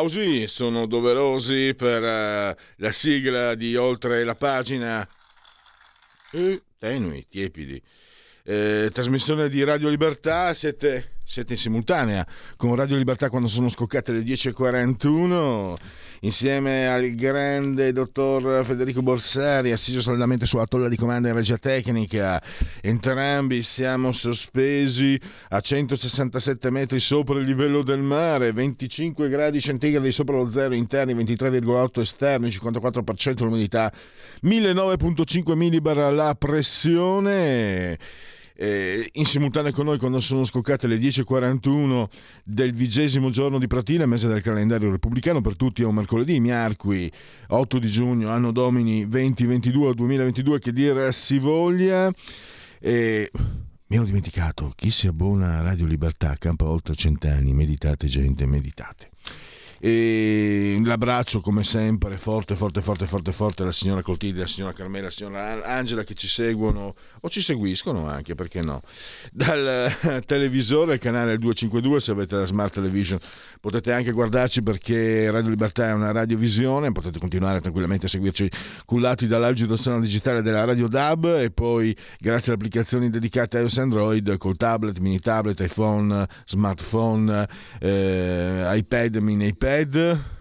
Applausi sono doverosi per uh, la sigla di Oltre la pagina. E tenui, tiepidi. Eh, trasmissione di Radio Libertà, siete, siete in simultanea con Radio Libertà quando sono scoccate le 10.41 insieme al grande dottor Federico Borsari, assiso saldamente sulla tolla di comando in regia tecnica. Entrambi siamo sospesi a 167 metri sopra il livello del mare, 25 gradi centigradi sopra lo zero interni, 23,8 esterni, 54% l'umidità, 1009,5 millibar la pressione eh, in simultanea con noi quando sono scoccate le 10.41 del vigesimo giorno di Pratina, mese del calendario repubblicano, per tutti è un mercoledì, miarqui 8 di giugno, anno domini 2022 2022, che dire si voglia. E... Mi ero dimenticato, chi si abbona a Radio Libertà campa oltre cent'anni, meditate gente, meditate. E l'abbraccio come sempre forte, forte, forte, forte, forte alla signora Coltidi, alla signora Carmela, alla signora Angela che ci seguono o ci seguiscono anche, perché no? Dal televisore, il canale 252 se avete la smart television potete anche guardarci perché Radio Libertà è una radiovisione, potete continuare tranquillamente a seguirci cullati dall'algido suono digitale della Radio DAB e poi grazie alle applicazioni dedicate a iOS Android col tablet, mini tablet, iPhone, smartphone, eh, iPad, mini iPad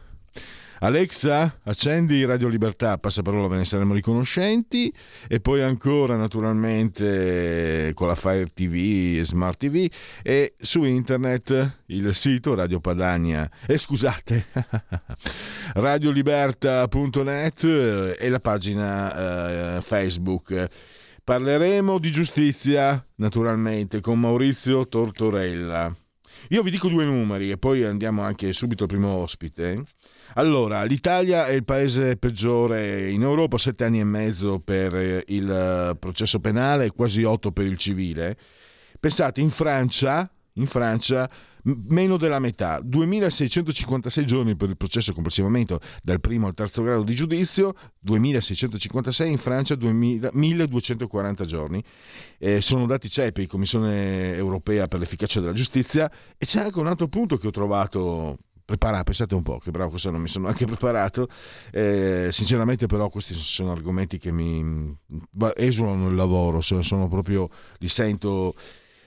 Alexa, accendi Radio Libertà, passaparola ve ne saremo riconoscenti e poi ancora naturalmente con la Fire TV e Smart TV e su internet il sito Radio Padania e eh, scusate radioliberta.net e la pagina eh, Facebook. Parleremo di giustizia naturalmente con Maurizio Tortorella. Io vi dico due numeri e poi andiamo anche subito al primo ospite. Allora, l'Italia è il paese peggiore in Europa, sette anni e mezzo per eh, il eh, processo penale e quasi otto per il civile. Pensate, in Francia, in Francia meno della metà, 2656 giorni per il processo complessivamente dal primo al terzo grado di giudizio, 2656 in Francia, 2000, 1240 giorni. Eh, sono dati CEPI, Commissione Europea per l'efficacia della giustizia, e c'è anche un altro punto che ho trovato preparato, pensate un po', che bravo questo non mi sono anche preparato, eh, sinceramente però questi sono argomenti che mi esulano il lavoro, sono proprio, li sento...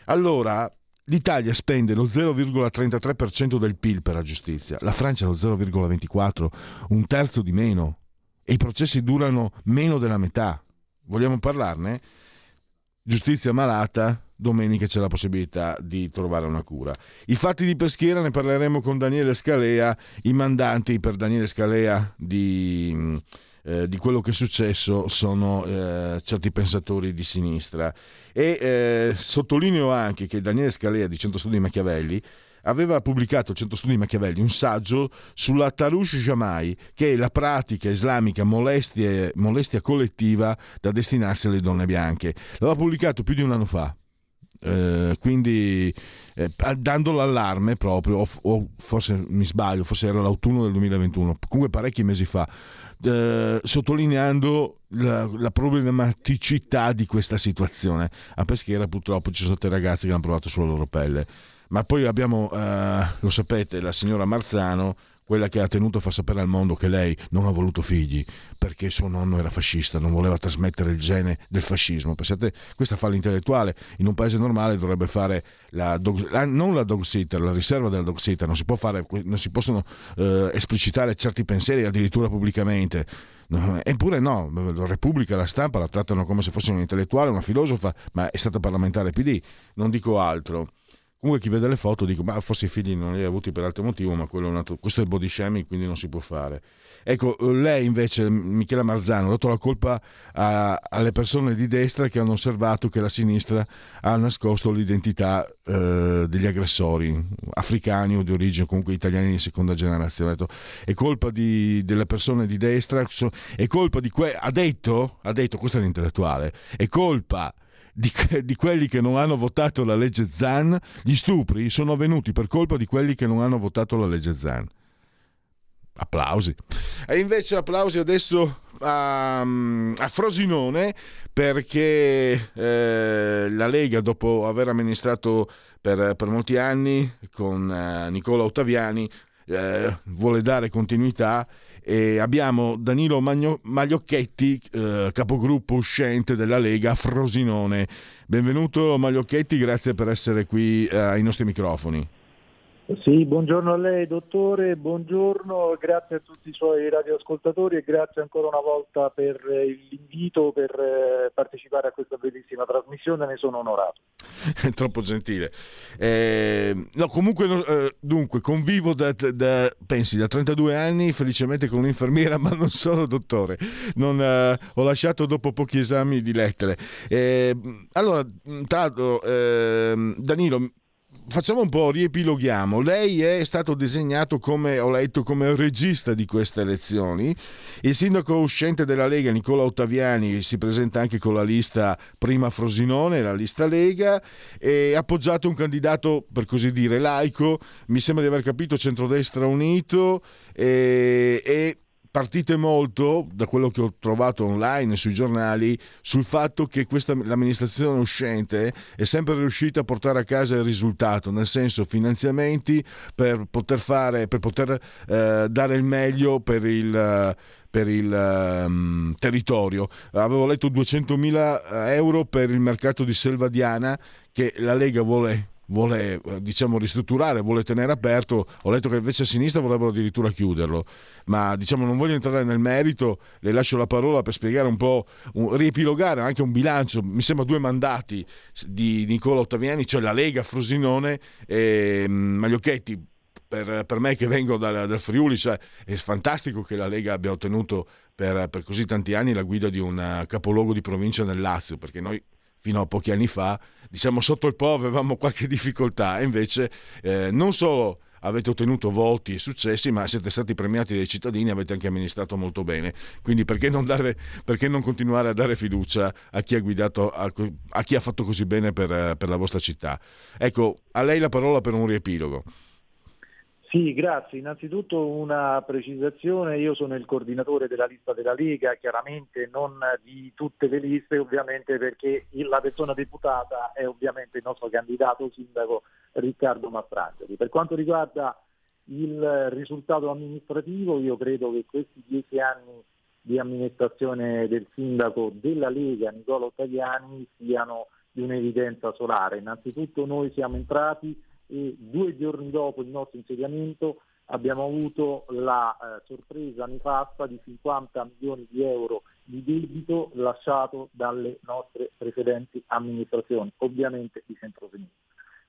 Allora, l'Italia spende lo 0,33% del PIL per la giustizia, la Francia lo 0,24%, un terzo di meno, e i processi durano meno della metà. Vogliamo parlarne? Giustizia malata, domenica c'è la possibilità di trovare una cura. I fatti di Peschiera ne parleremo con Daniele Scalea, i mandanti per Daniele Scalea di, mm, eh, di quello che è successo sono eh, certi pensatori di sinistra. E eh, sottolineo anche che Daniele Scalea di Centro Studi Machiavelli aveva pubblicato 100 studi Machiavelli un saggio sulla Tarush Jamai, che è la pratica islamica molestia, molestia collettiva da destinarsi alle donne bianche. L'aveva pubblicato più di un anno fa. Eh, quindi eh, dando l'allarme proprio, o, o, forse mi sbaglio, forse era l'autunno del 2021, comunque parecchi mesi fa, eh, sottolineando la, la, problematicità di questa situazione. A Peschiera purtroppo ci sono state ragazze che hanno provato sulla loro pelle. Ma poi abbiamo, eh, lo sapete, la signora Marzano quella che ha tenuto a far sapere al mondo che lei non ha voluto figli perché suo nonno era fascista, non voleva trasmettere il gene del fascismo. Pensate, questa fa l'intellettuale, in un paese normale dovrebbe fare la dog, non la dog sitter, la riserva della dog sitter, non si, fare, non si possono eh, esplicitare certi pensieri addirittura pubblicamente. Eppure no, la Repubblica, la stampa la trattano come se fosse un intellettuale, una filosofa, ma è stata parlamentare PD, non dico altro. Comunque chi vede le foto dico, ma forse i figli non li ha avuti per altro motivo, ma è altro, questo è body shaming, quindi non si può fare. Ecco, lei invece, Michela Marzano, ha dato la colpa a, alle persone di destra che hanno osservato che la sinistra ha nascosto l'identità eh, degli aggressori africani o di origine, comunque italiani di seconda generazione. Ha detto, è colpa di, delle persone di destra, è colpa di que- ha detto, ha detto, questo è l'intellettuale, è colpa di, di, quelli che non hanno votato la legge Zan, gli stupri sono avvenuti per colpa di quelli che non hanno votato la legge Zan. Applausi. E invece applausi adesso a, a Frosinone perché eh, la Lega, dopo aver amministrato per, per molti anni con eh, Nicola Ottaviani, eh, vuole dare continuità e abbiamo Danilo Magno- Magliocchetti, eh, capogruppo uscente della Lega Frosinone. Benvenuto Magliocchetti, grazie per essere qui eh, ai nostri microfoni. Sì, buongiorno a lei dottore, buongiorno, grazie a tutti i suoi radioascoltatori e grazie ancora una volta per l'invito per eh, partecipare a questa bellissima trasmissione, ne sono onorato. È troppo gentile. Eh, no, comunque, eh, dunque, convivo da, da, pensi, da 32 anni felicemente con un'infermiera, ma non sono dottore. Non, eh, ho lasciato dopo pochi esami di lettere. Eh, allora, tra l'altro, ehm, Danilo, facciamo un po', riepiloghiamo. Lei è stato designato come, ho letto, come regista di queste elezioni. Il sindaco uscente della Lega, Nicola Ottaviani, si presenta anche con la lista prima Frosinone, la lista Lega, e appoggiato un candidato, per così dire, laico, mi sembra di aver capito, centrodestra unito, e, e partite molto, da quello che ho trovato online sui giornali, sul fatto che questa, l'amministrazione uscente è sempre riuscita a portare a casa il risultato, nel senso finanziamenti per poter, fare, per poter eh, dare il meglio per il per il um, territorio. Avevo letto 200.000 euro per il mercato di Selvadiana che la Lega vuole vuole diciamo, ristrutturare, vuole tenere aperto. Ho letto che invece a sinistra vorrebbero addirittura chiuderlo, ma diciamo, non voglio entrare nel merito, le lascio la parola per spiegare un po', un, riepilogare anche un bilancio, mi sembra due mandati di Nicola Ottaviani, cioè la Lega, Frosinone e mm, Magliocchetti. Per, per, me che vengo dal, dal, Friuli, cioè, è fantastico che la Lega abbia ottenuto per, per così tanti anni la guida di un eh, capoluogo di provincia nel Lazio, perché noi fino a pochi anni fa, diciamo sotto il Po avevamo qualche difficoltà e invece eh, non solo avete ottenuto voti e successi, ma siete stati premiati dai cittadini e avete anche amministrato molto bene. Quindi perché non, dare, perché non continuare a dare fiducia a chi ha guidato, a, a chi ha fatto così bene per, per la vostra città? Ecco, a lei la parola per un riepilogo. Sì, grazie. Innanzitutto una precisazione, io sono il coordinatore della lista della Lega, chiaramente non di tutte le liste, ovviamente perché la persona deputata è ovviamente il nostro candidato sindaco Riccardo Mastrangeli. Per quanto riguarda il risultato amministrativo, io credo che questi dieci anni di amministrazione del sindaco della Lega, Nicola Ottaviani, siano di un'evidenza solare. Innanzitutto noi siamo entrati e due giorni dopo il nostro insediamento abbiamo avuto la eh, sorpresa nefasta di 50 milioni di euro di debito lasciato dalle nostre precedenti amministrazioni, ovviamente di centro-sinistra.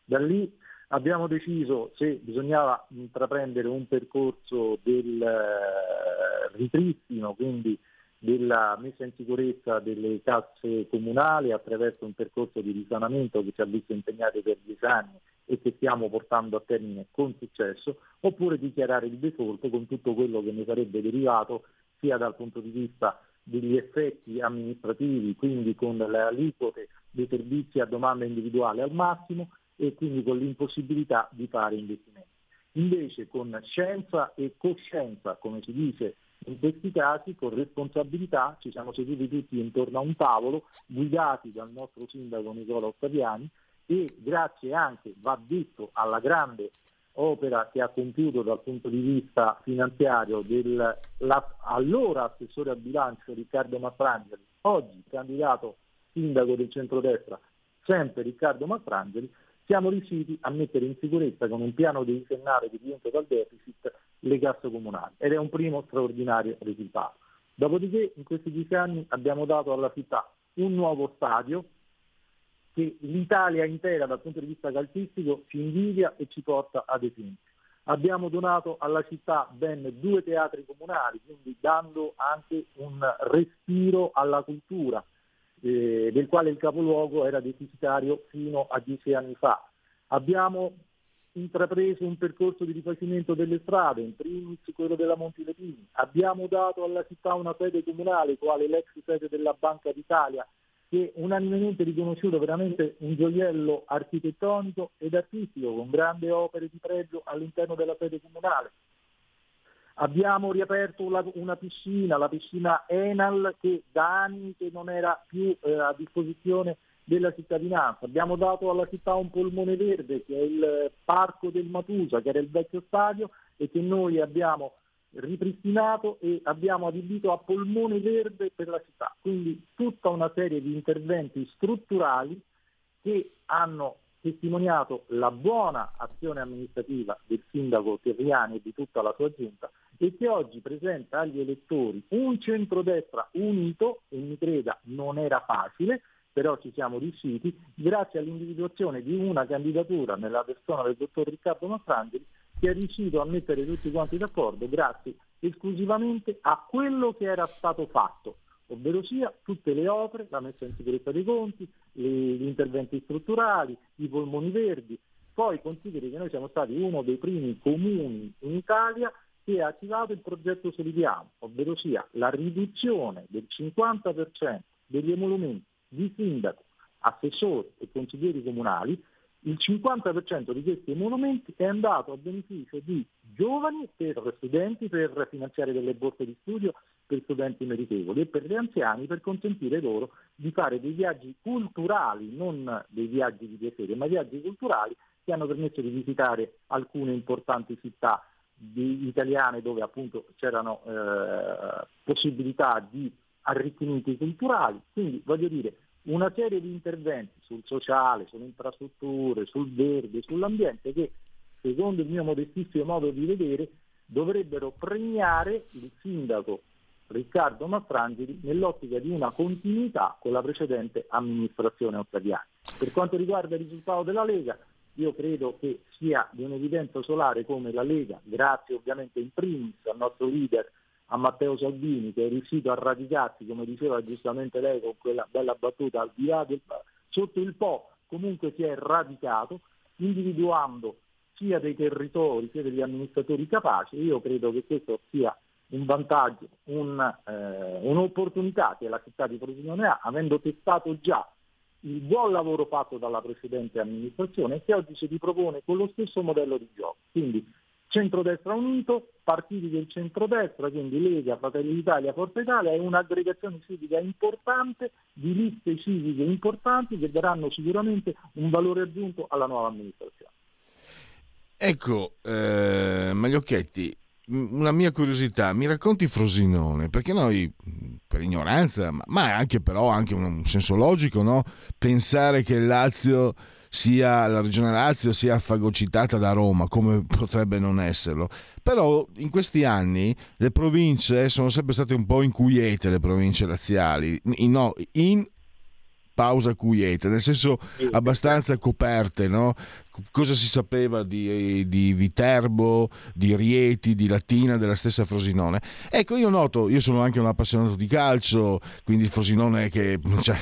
Da lì abbiamo deciso se bisognava intraprendere un percorso del eh, ripristino, quindi della messa in sicurezza delle casse comunali attraverso un percorso di risanamento che ci ha visto impegnati per dieci anni e che stiamo portando a termine con successo, oppure dichiarare il default con tutto quello che ne sarebbe derivato sia dal punto di vista degli effetti amministrativi, quindi con le aliquote dei servizi a domanda individuale al massimo e quindi con l'impossibilità di fare investimenti. Invece con scienza e coscienza, come si dice in questi casi con responsabilità ci siamo seduti tutti intorno a un tavolo, guidati dal nostro sindaco Nicola Ottaviani e grazie anche, va detto, alla grande opera che ha compiuto dal punto di vista finanziario dell'allora assessore al bilancio Riccardo Mastrangeli, oggi candidato sindaco del centrodestra, sempre Riccardo Mastrangeli, siamo riusciti a mettere in sicurezza con un piano decennale di rientro dal deficit le casse comunali ed è un primo straordinario risultato. Dopodiché in questi dieci anni abbiamo dato alla città un nuovo stadio che l'Italia intera dal punto di vista calcistico ci invidia e ci porta ad esempio. Abbiamo donato alla città ben due teatri comunali, quindi dando anche un respiro alla cultura, eh, del quale il capoluogo era deficitario fino a dieci anni fa. Abbiamo intrapreso un percorso di rifacimento delle strade, in primis quello della Montilepini. Abbiamo dato alla città una sede comunale, quale l'ex sede della Banca d'Italia, che unanimemente riconosciuto veramente un gioiello architettonico ed artistico con grandi opere di pregio all'interno della sede comunale. Abbiamo riaperto una, una piscina, la piscina Enal, che da anni che non era più eh, a disposizione della cittadinanza. Abbiamo dato alla città un polmone verde che è il parco del Matusa, che era il vecchio stadio e che noi abbiamo ripristinato e abbiamo adibito a polmone verde per la città. Quindi tutta una serie di interventi strutturali che hanno testimoniato la buona azione amministrativa del sindaco Terriani e di tutta la sua giunta e che oggi presenta agli elettori un centrodestra unito, e mi creda non era facile, però ci siamo riusciti, grazie all'individuazione di una candidatura nella persona del dottor Riccardo Mastrangeli che è riuscito a mettere tutti quanti d'accordo grazie esclusivamente a quello che era stato fatto, ovvero sia tutte le opere, la messa in sicurezza dei conti, gli interventi strutturali, i polmoni verdi. Poi consideri che noi siamo stati uno dei primi comuni in Italia che ha attivato il progetto Solidiamo, ovvero sia la riduzione del 50% degli emolumenti di sindaco, assessori e consiglieri comunali il 50% di questi emolumenti è andato a beneficio di giovani per studenti per finanziare delle borse di studio per studenti meritevoli e per gli anziani per consentire loro di fare dei viaggi culturali, non dei viaggi di piacere, ma viaggi culturali che hanno permesso di visitare alcune importanti città italiane dove appunto c'erano eh, possibilità di arricchimenti culturali. Quindi voglio dire, una serie di interventi sul sociale, sulle infrastrutture, sul verde, sull'ambiente che, secondo il mio modestissimo modo di vedere, dovrebbero premiare il sindaco Riccardo Mastrangeli nell'ottica di una continuità con la precedente amministrazione ottaviana. Per quanto riguarda il risultato della Lega, io credo che sia di un'evidenza solare come la Lega, grazie ovviamente in primis al nostro leader a Matteo Salvini che è riuscito a radicarsi, come diceva giustamente lei con quella bella battuta, al di là del, sotto il Po comunque si è radicato, individuando sia dei territori sia degli amministratori capaci. Io credo che questo sia un vantaggio, un, eh, un'opportunità che la città di Frosinone ha, avendo testato già il buon lavoro fatto dalla precedente amministrazione che oggi si ripropone con lo stesso modello di gioco. Quindi Centrodestra Unito, partiti del centrodestra, quindi Lega, Fratelli d'Italia, Forza Italia, è un'aggregazione civica importante di liste civiche importanti che daranno sicuramente un valore aggiunto alla nuova amministrazione. Ecco, eh, Magliocchetti, una mia curiosità, mi racconti Frosinone, perché noi per ignoranza, ma anche però anche un senso logico, no? pensare che il Lazio sia la regione Lazio sia fagocitata da Roma, come potrebbe non esserlo. Però in questi anni le province sono sempre state un po' inquiete, le province laziali, in, no, in pausa quiete, nel senso abbastanza coperte, no? Cosa si sapeva di, di, Viterbo, di Rieti, di Latina, della stessa Frosinone? Ecco, io noto, io sono anche un appassionato di calcio, quindi Frosinone che, cioè,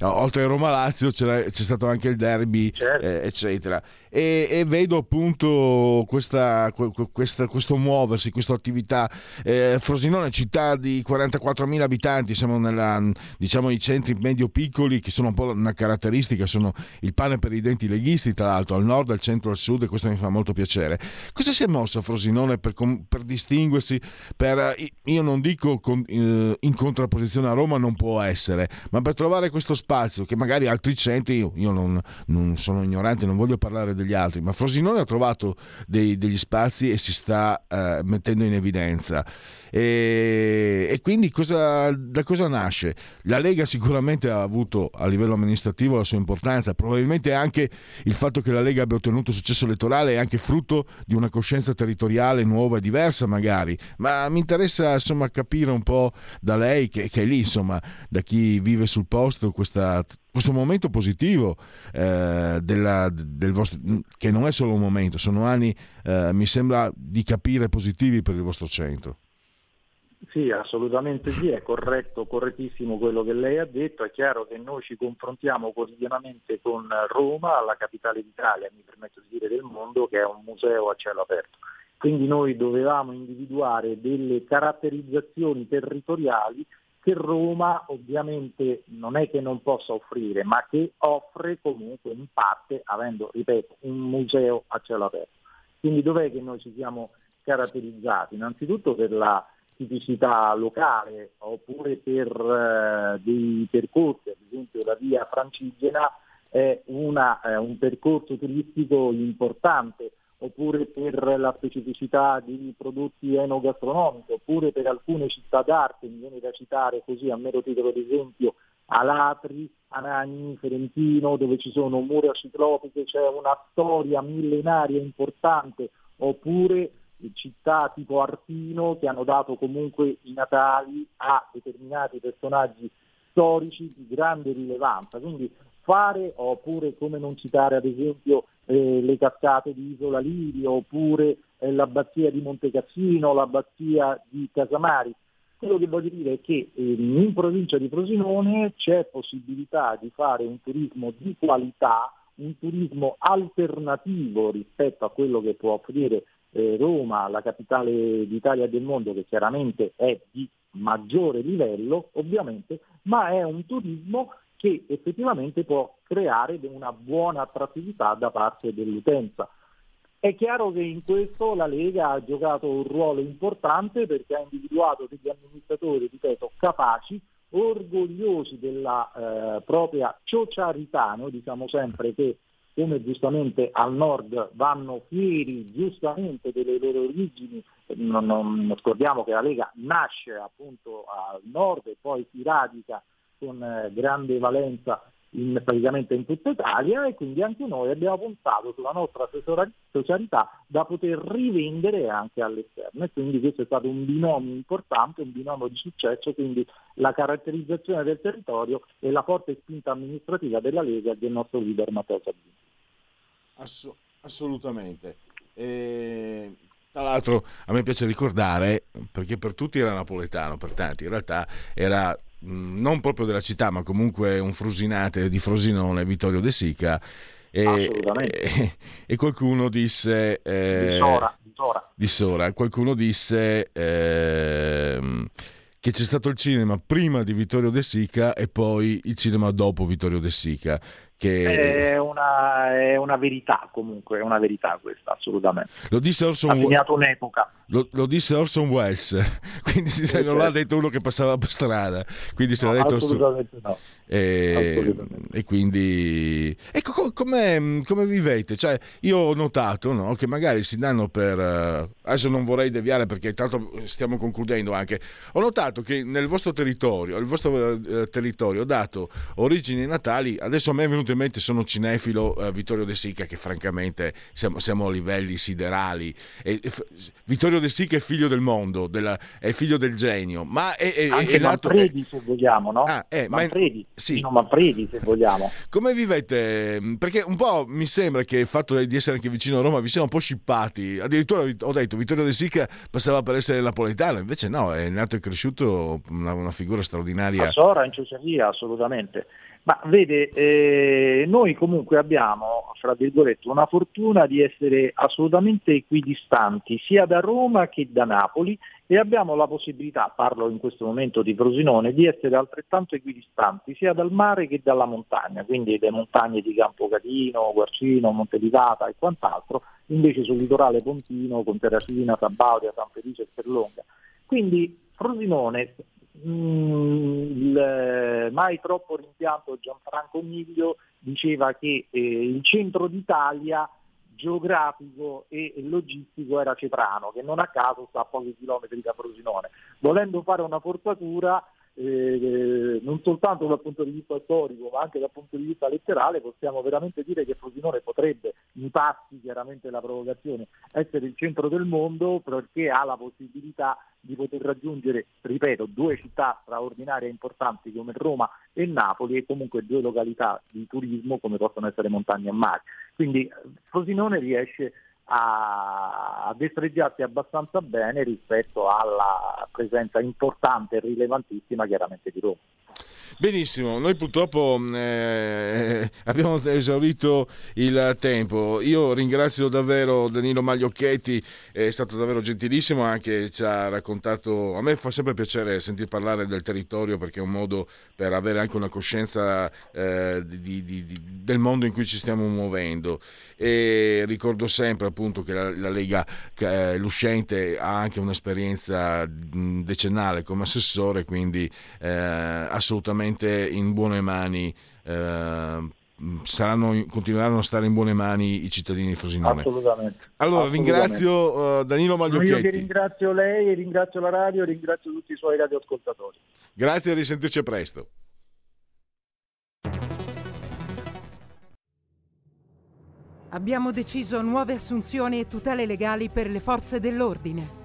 oltre a Roma-Lazio c'è, c'è, stato anche il derby, certo. eh, eccetera. E, e, vedo appunto questa, questa, questo muoversi, questa attività. Eh, Frosinone, città di 44.000 abitanti, siamo nella, diciamo, i centri medio-piccoli che sono un po' una caratteristica, sono il pane per i denti leghisti, tra l'altro, al nord, al centro, al sud, e questo mi fa molto piacere. Cosa si è mosso Frosinone per, per distinguersi? Per, eh, io non dico con, eh, in contrapposizione a Roma, non può essere, ma per trovare questo spazio che magari altri centri, io, io non, non, sono ignorante, non voglio parlare degli altri, ma Frosinone ha trovato dei, degli spazi e si sta eh, mettendo in evidenza. E, e quindi cosa, da cosa nasce? La Lega sicuramente ha avuto a livello amministrativo la sua importanza, probabilmente anche il fatto che la Lega abbia ottenuto successo elettorale è anche frutto di una coscienza territoriale nuova e diversa magari, ma mi interessa insomma capire un po' da lei che, che è lì insomma, da chi vive sul posto questa, questo momento positivo eh, della, del vostro, che non è solo un momento, sono anni eh, mi sembra di capire positivi per il vostro centro. Sì, assolutamente sì, è corretto, correttissimo quello che lei ha detto. È chiaro che noi ci confrontiamo quotidianamente con Roma, la capitale d'Italia, mi permetto di dire del mondo, che è un museo a cielo aperto. Quindi noi dovevamo individuare delle caratterizzazioni territoriali che Roma ovviamente non è che non possa offrire, ma che offre comunque in parte, avendo, ripeto, un museo a cielo aperto. Quindi dov'è che noi ci siamo caratterizzati? Innanzitutto per la tipicità locale oppure per eh, dei percorsi, ad esempio la via francigena è una, eh, un percorso turistico importante, oppure per la specificità di prodotti enogastronomici, oppure per alcune città d'arte, mi viene da citare così a mero titolo di esempio Alatri, Anagni, Ferentino, dove ci sono mura ciclopiche, c'è una storia millenaria importante, oppure città tipo Arpino che hanno dato comunque i natali a determinati personaggi storici di grande rilevanza. Quindi fare, oppure come non citare ad esempio eh, le cascate di Isola Lirio, oppure eh, l'abbazia di Montecassino, l'abbazia di Casamari. Quello che voglio dire è che eh, in provincia di Frosinone c'è possibilità di fare un turismo di qualità, un turismo alternativo rispetto a quello che può offrire eh, Roma, la capitale d'Italia e del mondo, che chiaramente è di maggiore livello, ovviamente, ma è un turismo che effettivamente può creare una buona attrattività da parte dell'utenza. È chiaro che in questo la Lega ha giocato un ruolo importante perché ha individuato degli amministratori, ripeto, capaci, orgogliosi della eh, propria ciociarità. Noi diciamo sempre che come giustamente al nord vanno fieri giustamente delle loro origini, non, non, scordiamo che la Lega nasce appunto al nord e poi si radica con eh, grande valenza in, praticamente in tutta Italia e quindi anche noi abbiamo puntato sulla nostra socialità da poter rivendere anche all'esterno e quindi questo è stato un binomio importante, un binomio di successo, quindi la caratterizzazione del territorio e la forte spinta amministrativa della Lega e del nostro leader Matteo Salvini. Ass- assolutamente. E, tra l'altro a me piace ricordare, perché per tutti era napoletano, per tanti in realtà era mh, non proprio della città, ma comunque un frusinate di Frosinone, Vittorio De Sica. E, e, e qualcuno disse eh, di, Sora, di, Sora. di Sora, qualcuno disse eh, che c'è stato il cinema prima di Vittorio De Sica e poi il cinema dopo Vittorio De Sica che... È una, è una, verità comunque, è una verità questa, assolutamente. Lo disse Orson, ha segnato un'epoca. Lo, lo, disse Orson Welles, quindi se non l'ha detto uno che passava per strada, quindi se no, l'ha detto assolutamente no. E, e, quindi ecco come, come vivete? Cioè, io ho notato no, che magari si danno per uh, adesso non vorrei deviare perché tanto stiamo concludendo anche. Ho notato che nel vostro territorio il vostro uh, territorio ha dato origini natali adesso a me è venuto in mente sono cinefilo uh, Vittorio De Sica che francamente siamo, siamo a livelli siderali e, e, Vittorio De Sica è figlio del mondo della, è figlio del genio ma è, è, anche è nato Manfredi se vogliamo no? Ah, eh, Manfredi sì. Pino Manfredi se vogliamo. Come vivete? Perché un po' mi sembra che il fatto di essere anche vicino a Roma vi siano un po' scippati. Addirittura ho detto Vittorio De Sica passava per essere napoletano, invece no, è nato e cresciuto una, una figura straordinaria. A Sora, in Ciociaria, assolutamente. Ma vede, eh, noi comunque abbiamo, fra virgolette, una fortuna di essere assolutamente equidistanti sia da Roma che da Napoli e abbiamo la possibilità, parlo in questo momento di Frosinone, di essere altrettanto equidistanti sia dal mare che dalla montagna, quindi le montagne di Campocatino, Guarcino, Montelivata e quant'altro, invece sul litorale pontino con Terracina, Sabaudia, San Felice e Ferlonga. Quindi Frosinone il mai troppo rimpianto Gianfranco Miglio diceva che eh, il centro d'Italia geografico e logistico era Cetrano, che non a caso sta a pochi chilometri da Frosinone. Volendo fare una forzatura, eh, non soltanto dal punto di vista storico ma anche dal punto di vista letterale possiamo veramente dire che Frosinone potrebbe, mi passi chiaramente la provocazione, essere il centro del mondo perché ha la possibilità di poter raggiungere, ripeto, due città straordinarie e importanti come Roma e Napoli e comunque due località di turismo come possono essere montagne e mare. Quindi Frosinone riesce a destreggiarsi abbastanza bene rispetto alla presenza importante e rilevantissima chiaramente di Roma. Benissimo, noi purtroppo eh, abbiamo esaurito il tempo. Io ringrazio davvero Danilo Magliocchetti, è stato davvero gentilissimo, anche ci ha raccontato, a me fa sempre piacere sentir parlare del territorio perché è un modo per avere anche una coscienza eh, di, di, di, del mondo in cui ci stiamo muovendo. E ricordo sempre appunto che la, la Lega eh, Luscente ha anche un'esperienza decennale come assessore, quindi eh, assolutamente in buone mani. Eh, saranno, continueranno a stare in buone mani i cittadini di Frosinone. Assolutamente. Allora Assolutamente. ringrazio uh, Danilo Magliocchetti. Io che ringrazio lei, ringrazio la radio, ringrazio tutti i suoi radioascoltatori. Grazie e risentirci presto. Abbiamo deciso nuove assunzioni e tutele legali per le forze dell'ordine.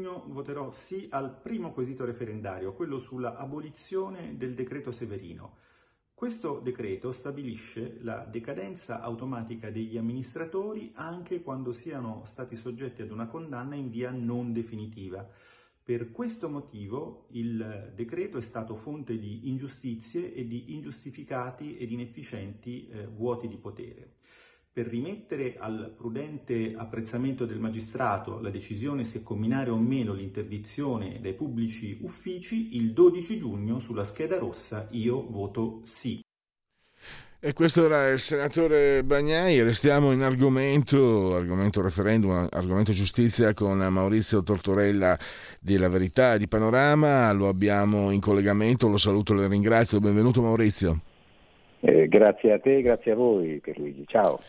Giugno voterò sì al primo quesito referendario, quello sulla abolizione del decreto Severino. Questo decreto stabilisce la decadenza automatica degli amministratori anche quando siano stati soggetti ad una condanna in via non definitiva. Per questo motivo il decreto è stato fonte di ingiustizie e di ingiustificati ed inefficienti eh, vuoti di potere. Per rimettere al prudente apprezzamento del magistrato la decisione se combinare o meno l'interdizione dai pubblici uffici, il 12 giugno sulla scheda rossa io voto sì. E questo era il senatore Bagnai, restiamo in argomento, argomento referendum, argomento giustizia con Maurizio Tortorella di La Verità di Panorama, lo abbiamo in collegamento, lo saluto e lo ringrazio, benvenuto Maurizio. Eh, grazie a te, grazie a voi Pierluigi, ciao.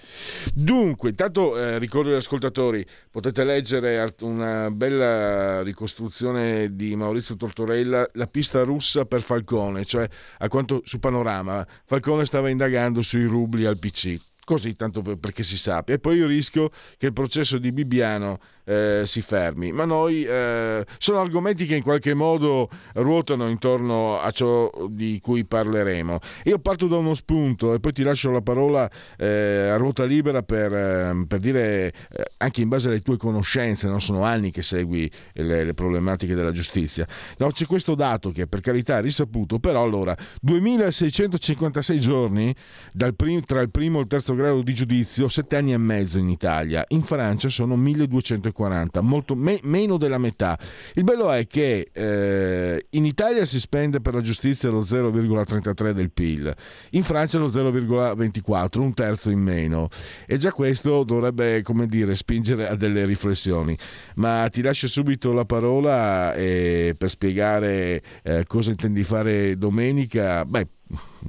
Dunque, intanto eh, ricordo agli ascoltatori, potete leggere una bella ricostruzione di Maurizio Tortorella, la pista russa per Falcone, cioè a quanto su Panorama, Falcone stava indagando sui rubli al PC così tanto perché si sappia e poi io rischio che il processo di Bibbiano eh, si fermi. Ma noi eh, sono argomenti che in qualche modo ruotano intorno a ciò di cui parleremo. Io parto da uno spunto e poi ti lascio la parola eh, a ruota libera per, ehm, per dire, eh, anche in base alle tue conoscenze, non sono anni che segui le, le problematiche della giustizia. No, c'è questo dato che per carità è risaputo, però allora 2656 giorni prim- tra il primo e il terzo grado di giudizio, sette anni e mezzo in Italia, in Francia sono 1240 40, molto me- meno della metà. Il bello è che eh, in Italia si spende per la giustizia lo 0,33 del PIL, in Francia lo 0,24, un terzo in meno. E già questo dovrebbe, come dire, spingere a delle riflessioni. Ma ti lascio subito la parola eh, per spiegare eh, cosa intendi fare domenica. Beh,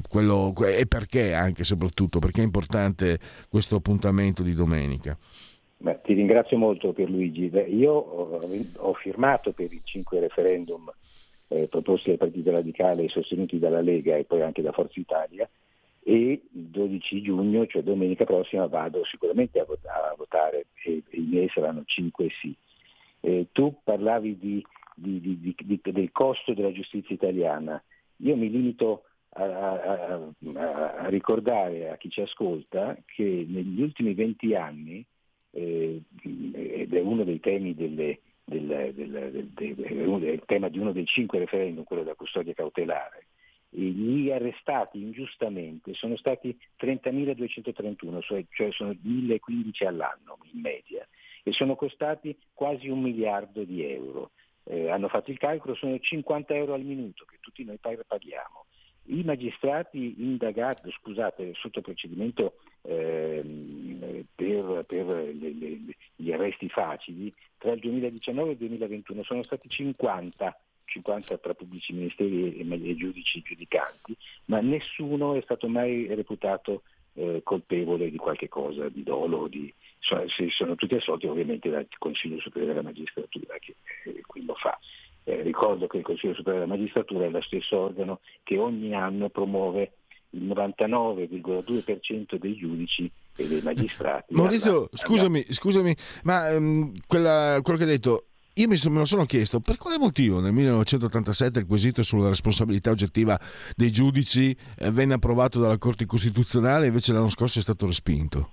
quello, e perché anche soprattutto, perché è importante questo appuntamento di domenica. Beh, ti ringrazio molto Pierluigi. Beh, io ho, firmato per i cinque referendum eh, proposti dal Partito Radicale e sostenuti dalla Lega e poi anche da Forza Italia e il 12 giugno, cioè domenica prossima, vado sicuramente a, vot- a votare e, i miei saranno cinque sì. Eh, tu parlavi di, di, di, del costo della giustizia italiana. Io mi limito a, a, a, ricordare a chi ci ascolta che negli ultimi 20 anni eh, ed è uno dei temi delle, del, del, del, del, tema di uno dei cinque referendum, quello della custodia cautelare. Gli arrestati ingiustamente sono stati 30.231, cioè, cioè sono 1.015 all'anno in media, e sono costati quasi un miliardo di euro. Eh, hanno fatto il calcolo, sono 50 euro al minuto che tutti noi paghiamo. I magistrati indagati, scusate, sotto procedimento ehm, per, per le, le, gli arresti facili, tra il 2019 e il 2021 sono stati 50 50 tra pubblici ministeri e, giudici giudicanti, ma nessuno è stato mai reputato eh, colpevole di qualche cosa, di dolo, di, sono, sono tutti assolti ovviamente dal Consiglio Superiore della Magistratura che eh, qui lo fa. Eh, ricordo che il Consiglio Superiore della Magistratura è lo stesso organo che ogni anno promuove il 99,2% dei giudici e dei magistrati. Maurizio, alla, scusami, scusami, ma um, quella, quello che hai detto, io mi, me lo sono chiesto per quale motivo nel 1987 il quesito sulla responsabilità oggettiva dei giudici eh, venne approvato dalla Corte Costituzionale e invece l'anno scorso è stato respinto.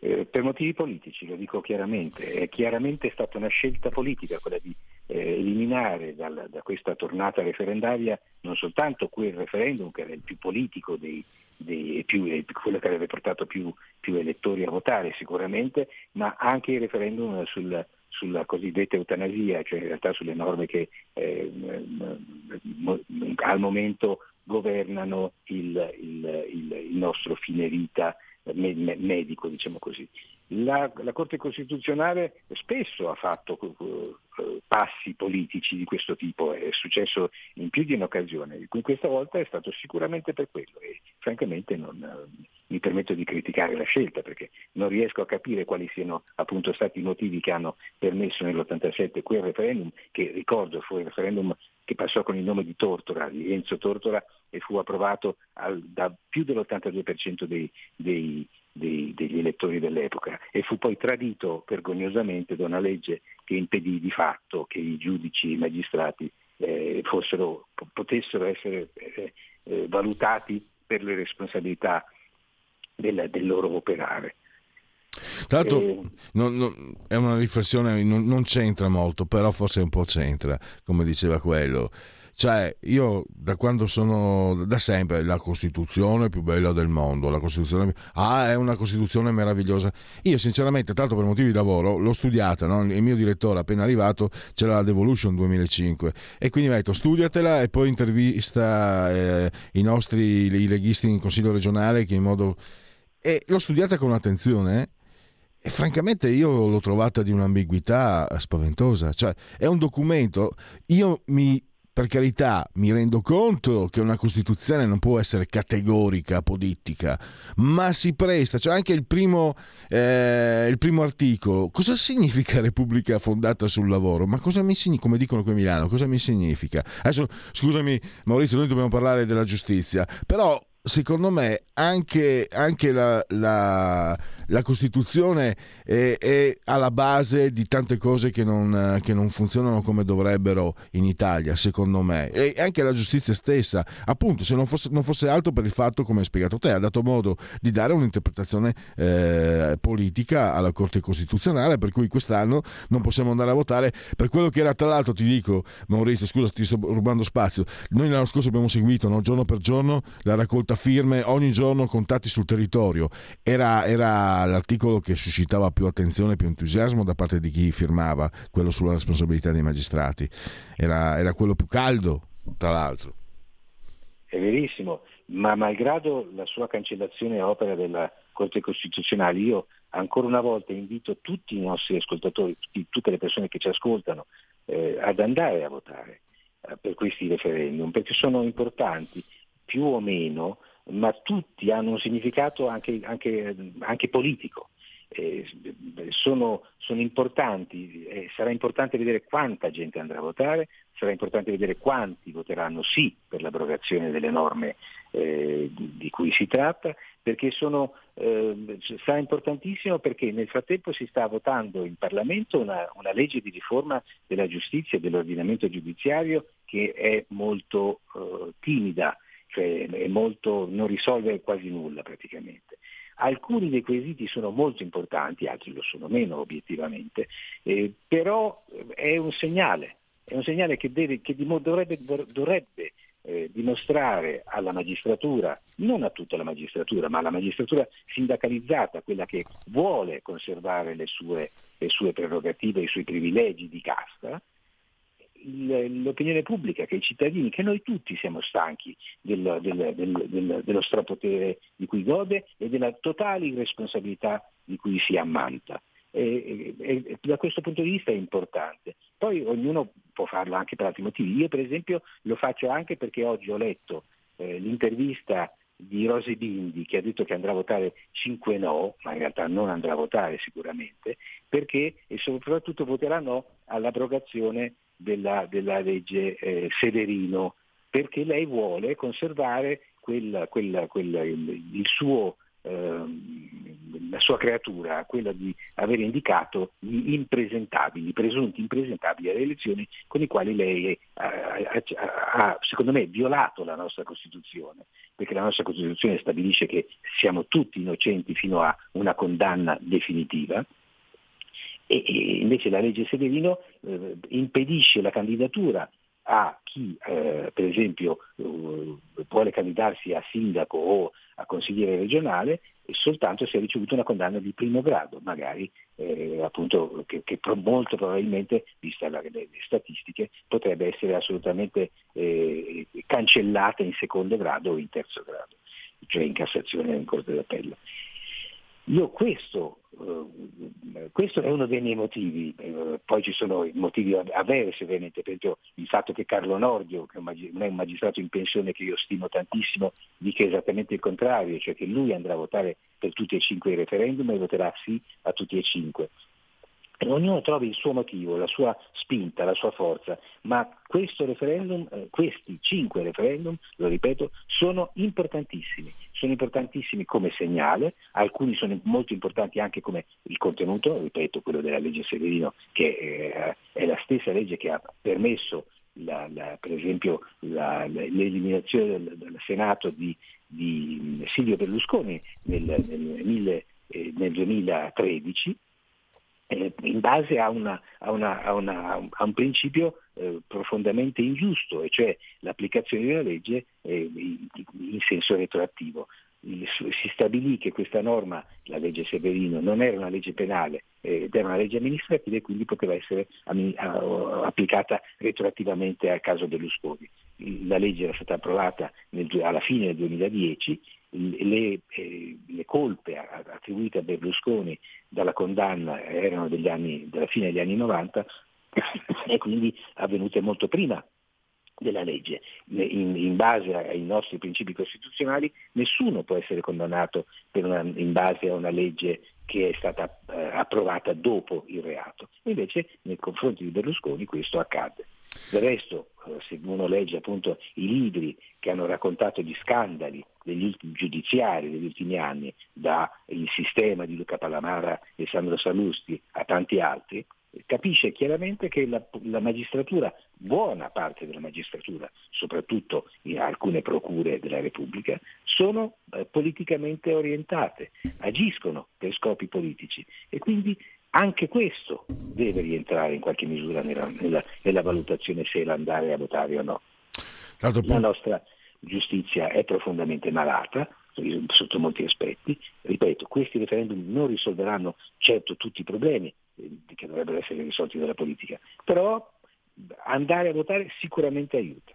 Eh, per motivi politici, lo dico chiaramente, è chiaramente stata una scelta politica quella di eh, eliminare dal, da questa tornata referendaria non soltanto quel referendum che era il più politico dei, dei, più, quello che avrebbe portato più, più, elettori a votare sicuramente, ma anche il referendum sul, sulla cosiddetta eutanasia, cioè in realtà sulle norme che eh, al momento governano il, il, il, il nostro fine vita medico, diciamo così. La, la, Corte Costituzionale spesso ha fatto uh, passi politici di questo tipo, è successo in più di un'occasione, questa volta è stato sicuramente per quello e francamente non, uh, mi permetto di criticare la scelta perché non riesco a capire quali siano appunto stati i motivi che hanno permesso nell'87 quel referendum, che ricordo fu il referendum che passò con il nome di Tortora, di Enzo Tortora, e fu approvato al, da più dell'82% dei, dei dei, degli elettori dell'epoca e fu poi tradito vergognosamente da una legge che impedì di fatto che i giudici e i magistrati eh, fossero, potessero essere eh, eh, valutati per le responsabilità del, del loro operare. Tra l'altro eh, non, non, è una riflessione, non, non, c'entra molto, però forse un po' c'entra, come diceva quello. Cioè, io da quando sono da sempre la Costituzione più bella del mondo, la Costituzione ah, è una Costituzione meravigliosa. Io sinceramente, tanto per motivi di lavoro, l'ho studiata, no? il mio direttore appena arrivato c'era la Devolution 2005 e quindi mi ha detto studiatela e poi intervista eh, i nostri i leghisti in Consiglio regionale che in modo e l'ho studiata con attenzione eh. E francamente io l'ho trovata di un'ambiguità spaventosa. Cioè, è un documento, io mi per carità, mi rendo conto che una Costituzione non può essere categorica, apodittica, ma si presta, cioè anche il primo, eh, il primo articolo, cosa significa Repubblica fondata sul lavoro? Ma cosa mi significa, come dicono qui a Milano, cosa mi significa? Adesso, scusami Maurizio, noi dobbiamo parlare della giustizia, però secondo me anche, anche la, la la Costituzione è, è, alla base di tante cose che non, che non, funzionano come dovrebbero in Italia, secondo me, e anche la giustizia stessa, appunto, se non fosse, non fosse altro per il fatto, come hai spiegato te, ha dato modo di dare un'interpretazione eh, politica alla Corte Costituzionale, per cui quest'anno non possiamo andare a votare per quello che era, tra l'altro, ti dico, Maurizio, scusa, ti sto rubando spazio, noi l'anno scorso abbiamo seguito no, giorno per giorno la raccolta firme, ogni giorno contatti sul territorio, era, era l'articolo che suscitava più attenzione e più entusiasmo da parte di chi firmava, quello sulla responsabilità dei magistrati. Era, era quello più caldo, tra l'altro. È verissimo, ma malgrado la sua cancellazione a opera della Corte Costituzionale, io ancora una volta invito tutti i nostri ascoltatori, tutti, tutte le persone che ci ascoltano, eh, ad andare a votare eh, per questi referendum, perché sono importanti più o meno ma tutti hanno un significato anche, anche, anche politico. Eh, sono, sono, importanti, eh, sarà importante vedere quanta gente andrà a votare, sarà importante vedere quanti voteranno sì per l'abrogazione delle norme eh, di, di, cui si tratta, perché sono, eh, sarà importantissimo perché nel frattempo si sta votando in Parlamento una, una legge di riforma della giustizia e dell'ordinamento giudiziario che è molto eh, timida cioè molto, non risolve quasi nulla praticamente. Alcuni dei quesiti sono molto importanti, altri lo sono meno obiettivamente, eh, però è un segnale, è un segnale che, deve, che dovrebbe, dovrebbe eh, dimostrare alla magistratura, non a tutta la magistratura, ma alla magistratura sindacalizzata, quella che vuole conservare le sue, le sue prerogative, i suoi privilegi di casta, l'opinione pubblica, che i cittadini, che noi tutti siamo stanchi del, del, del, dello strapotere di cui gode e della totale irresponsabilità di cui si ammanta. E, e, e, da questo punto di vista è importante. Poi ognuno può farlo anche per altri motivi. Io per esempio lo faccio anche perché oggi ho letto eh, l'intervista di Rose Bindi che ha detto che andrà a votare 5 no, ma in realtà non andrà a votare sicuramente, perché e soprattutto voterà no all'abrogazione della, della legge eh, Severino, perché lei vuole conservare quel, quel, quel, il, il suo, eh, la sua creatura, quella di aver indicato gli impresentabili, i presunti impresentabili alle elezioni con i quali lei ha, ha, secondo me, violato la nostra Costituzione, perché la nostra Costituzione stabilisce che siamo tutti innocenti fino a una condanna definitiva e, e invece la legge Severino eh, impedisce la candidatura a chi eh, per esempio eh, vuole candidarsi a sindaco o a consigliere regionale soltanto se ha ricevuto una condanna di primo grado, magari eh, appunto che, che, molto probabilmente, vista la, le, le, statistiche, potrebbe essere assolutamente eh, cancellata in secondo grado o in terzo grado, cioè in Cassazione o in Corte d'Appello. Io questo, questo, è uno dei miei motivi, eh, poi ci sono i motivi avversi ovviamente, per esempio il fatto che Carlo Nordio, che è un magistrato in pensione che io stimo tantissimo, dica esattamente il contrario, cioè che lui andrà a votare per tutti e cinque i referendum e voterà sì a tutti e cinque. ognuno trova il suo motivo, la sua spinta, la sua forza, ma eh, questi cinque referendum, lo ripeto, sono importantissimi. Sono importantissimi come segnale, alcuni sono molto importanti anche come il contenuto, ripeto, quello della legge Severino, che eh, è la stessa legge che ha permesso la, la, per esempio la, l'eliminazione del, del Senato di, di, Silvio Berlusconi nel, nel, eh, nel 2013 eh, in base a, una, a, una, a, una, a un principio eh, profondamente ingiusto, e cioè l'applicazione una legge eh, in senso retroattivo. Si stabilì che questa norma, la legge Severino, non era una legge penale ed era una legge amministrativa e quindi poteva essere applicata retroattivamente al caso Berlusconi. La legge era stata approvata nel, alla fine del 2010 le, eh, le, colpe attribuite a Berlusconi dalla condanna erano degli anni, della fine degli anni 90 e quindi avvenute molto prima della legge. In, in, base ai nostri principi costituzionali nessuno può essere condannato una, in base a una legge che è stata eh, approvata dopo il reato. Invece nei confronti di Berlusconi questo accade. Del resto, eh, se uno legge appunto i libri che hanno raccontato gli scandali degli ultimi giudiziari degli ultimi anni, dal sistema di Luca Palamara e Sandro Salusti a tanti altri, capisce chiaramente che la, la, magistratura, buona parte della magistratura, soprattutto in alcune procure della Repubblica, sono eh, politicamente orientate, agiscono per scopi politici e quindi anche questo deve rientrare in qualche misura nella, nella, nella valutazione se andare a votare o no. La nostra giustizia è profondamente malata sotto molti aspetti. Ripeto, questi referendum non risolveranno certo tutti i problemi eh, che dovrebbero essere risolti dalla politica, però andare a votare sicuramente aiuta.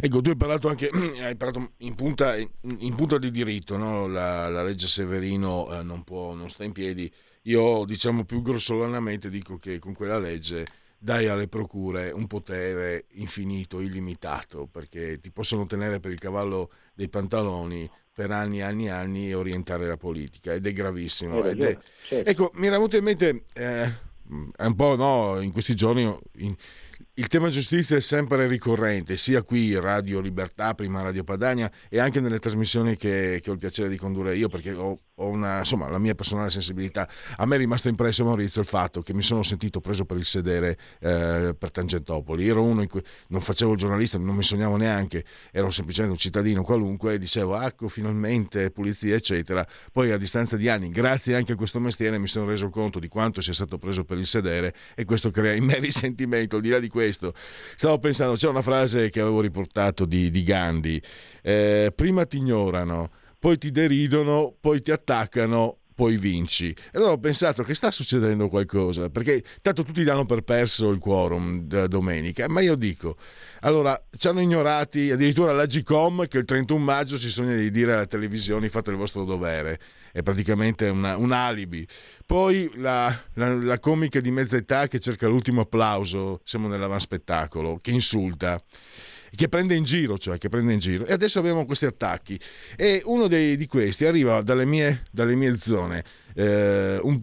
Ecco, tu hai parlato anche hai parlato in, punta, in punta di diritto, no? la, la, legge Severino eh, non, può, non sta in piedi io, diciamo più grossolanamente, dico che con quella legge dai alle procure un potere infinito, illimitato, perché ti possono tenere per il cavallo dei pantaloni per anni e anni e anni e orientare la politica ed è gravissimo. Ed è... Certo. Ecco, mi era venuto in mente eh, un po' no, in questi giorni in, il tema giustizia è sempre ricorrente, sia qui Radio Libertà, prima Radio Padania, e anche nelle trasmissioni che, che ho il piacere di condurre io, perché ho ho una, insomma, la mia personale sensibilità. A me è rimasto impresso, Maurizio, il fatto che mi sono sentito preso per il sedere eh, per Tangentopoli. Ero uno in cui non facevo il giornalista, non mi sognavo neanche, ero semplicemente un cittadino qualunque e dicevo, ecco, finalmente, pulizia, eccetera. Poi a distanza di anni, grazie anche a questo mestiere, mi sono reso conto di quanto sia stato preso per il sedere e questo crea in me risentimento. Al di là di questo, stavo pensando, c'è una frase che avevo riportato di, di Gandhi, eh, prima ti ignorano poi ti deridono, poi ti attaccano, poi vinci. E allora ho pensato che sta succedendo qualcosa, perché tanto tutti danno per perso il quorum da domenica, ma io dico, allora ci hanno ignorati addirittura l'Agicom che il 31 maggio si sogna di dire alle televisioni fate il vostro dovere, è praticamente una, un alibi. Poi la, la, la comica di mezza età che cerca l'ultimo applauso, siamo nell'avanspettacolo, che insulta che prende in giro, cioè che prende in giro. E adesso abbiamo questi attacchi. E uno dei, di questi arriva dalle mie, dalle mie zone. Eh, un,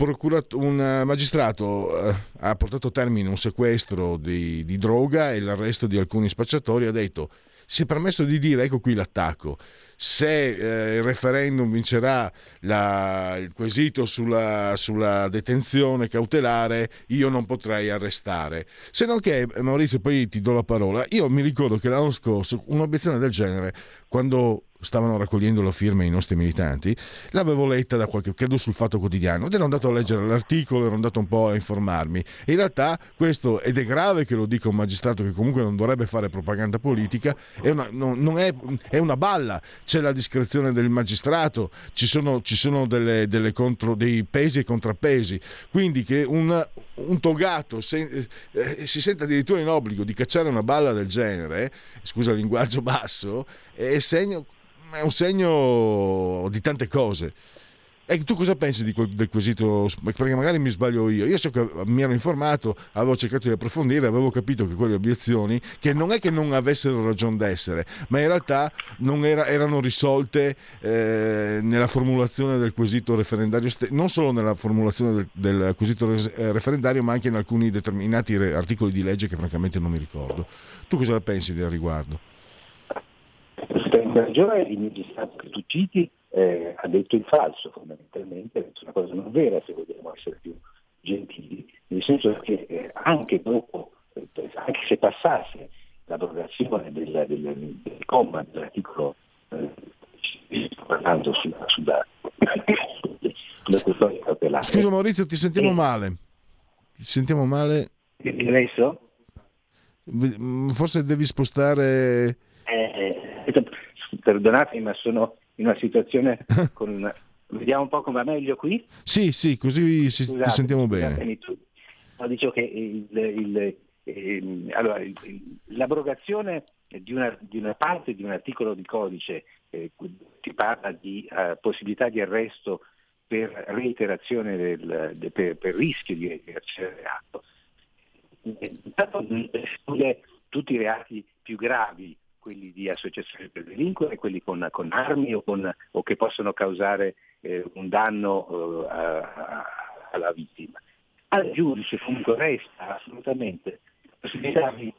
un, magistrato eh, ha portato a termine un sequestro di, di droga e l'arresto di alcuni spacciatori. Ha detto: si è permesso di dire, ecco qui l'attacco se eh, il referendum vincerà la, il quesito sulla, sulla, detenzione cautelare, io non potrei arrestare. Se non che, Maurizio, poi ti do la parola, io mi ricordo che l'anno scorso un'obiezione del genere, quando stavano raccogliendo le firme i nostri militanti, l'avevo letta da qualche, credo sul Fatto Quotidiano, ed ero andato a leggere l'articolo, ero andato un po' a informarmi. in realtà questo, ed è grave che lo dica un magistrato che comunque non dovrebbe fare propaganda politica, è una, non, non è, è una balla, c'è la discrezione del magistrato, ci sono, ci sono delle, delle contro, dei pesi e contrappesi, quindi che un, un togato se, eh, si sente addirittura in obbligo di cacciare una balla del genere, scusa il linguaggio basso, è segno è un segno di tante cose. E tu cosa pensi di quel, del quesito? Perché magari mi sbaglio io. Io so che mi ero informato, avevo cercato di approfondire, avevo capito che quelle obiezioni, che non è che non avessero ragione d'essere, ma in realtà non era, erano risolte eh, nella formulazione del quesito referendario, non solo nella formulazione del, del quesito eh, referendario, ma anche in alcuni determinati articoli di legge che francamente non mi ricordo. Tu cosa pensi del riguardo? Ragione il magistrato che tu citi eh, ha detto il falso fondamentalmente, detto una cosa non vera se vogliamo essere più gentili, nel senso che eh, anche dopo, eh, anche se passasse l'abrogazione del, del, del comma dell'articolo eh, parlando sulla, sulla, sulla custodia cautelare. Scusa Maurizio, ti sentiamo male. Ti sentiamo male. Adesso? Forse devi spostare... Eh, eh perdonatemi, ma sono in una situazione con... Vediamo un po' come va meglio qui? Sì, sì, così si, scusate, ti sentiamo bene. No, dicevo che il, il, eh, allora, il, l'abrogazione di una, di una, parte di un articolo di codice eh, ti parla di uh, possibilità di arresto per reiterazione del, de, per, per, rischio di reiterazione del reato. Intanto esclude tutti i reati più gravi quelli di associazione per delinquere, quelli con, con armi o, con, o, che possono causare eh, un danno eh, a, alla vittima. Al giudice comunque resta assolutamente la possibilità di...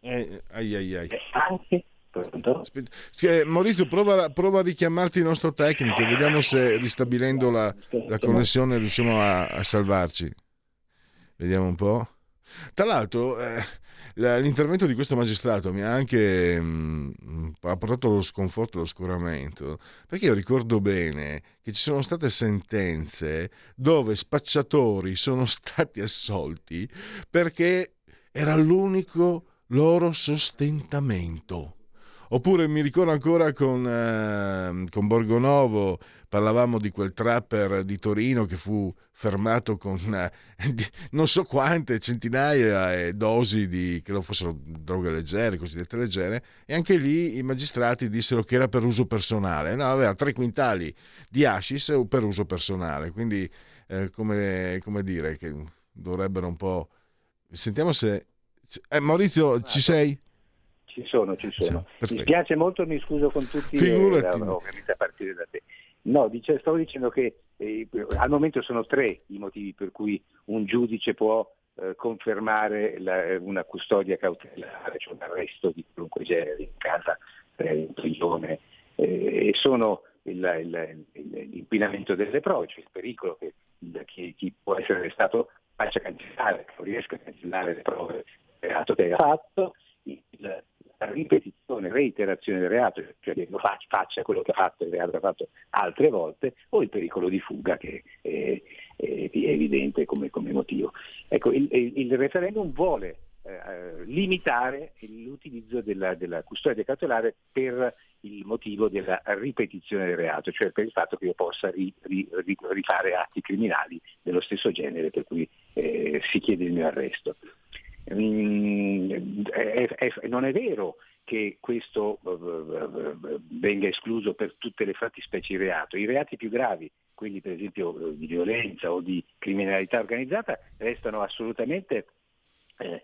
Eh, ai, ai, ai. Eh, anche Maurizio, prova, prova, a richiamarti il nostro tecnico, vediamo se ristabilendo la, la connessione riusciamo a, a, salvarci. Vediamo un po'. Tra l'altro, eh, l'intervento di questo magistrato mi ha anche mh, mm, ha portato lo sconforto e lo scoramento, perché io ricordo bene che ci sono state sentenze dove spacciatori sono stati assolti perché era l'unico loro sostentamento. Oppure mi ricordo ancora con, eh, con Borgonovo, parlavamo di quel trapper di Torino che fu fermato con eh, non so quante centinaia e dosi di, che non fossero droghe leggere, cosiddette leggere, e anche lì i magistrati dissero che era per uso personale. No, aveva tre quintali di hashish per uso personale, quindi eh, come, come dire che dovrebbero un po'... Sentiamo se... Eh, Maurizio, ci sei? Ci sono, ci sono. Sì, mi spiace molto, mi scuso con tutti, Figurati. Eh, ovviamente a partire da te. No, dice, stavo dicendo che eh, al momento sono tre i motivi per cui un giudice può eh, confermare la, una custodia cautelare, cioè un arresto di qualunque genere in casa, eh, in prigione, eh, e sono il, il, il, l'inquinamento delle prove, cioè il pericolo che chi, chi può essere arrestato faccia cancellare, che non riesca a cancellare le prove reato che ha fatto, il, ripetizione, reiterazione del reato, cioè che lo faccia quello che ha fatto il reato ha fatto altre volte, o il pericolo di fuga che è, è, è evidente come, come, motivo. Ecco, il, il referendum vuole eh, limitare l'utilizzo della, della, custodia cautelare per il motivo della ripetizione del reato, cioè per il fatto che io possa ri, ri, rifare atti criminali dello stesso genere per cui eh, si chiede il mio arresto. Mm, non è vero che questo eh, eh, venga escluso per tutte le fattispecie di reato. I reati più gravi, quelli per esempio di violenza o di criminalità organizzata, restano assolutamente eh,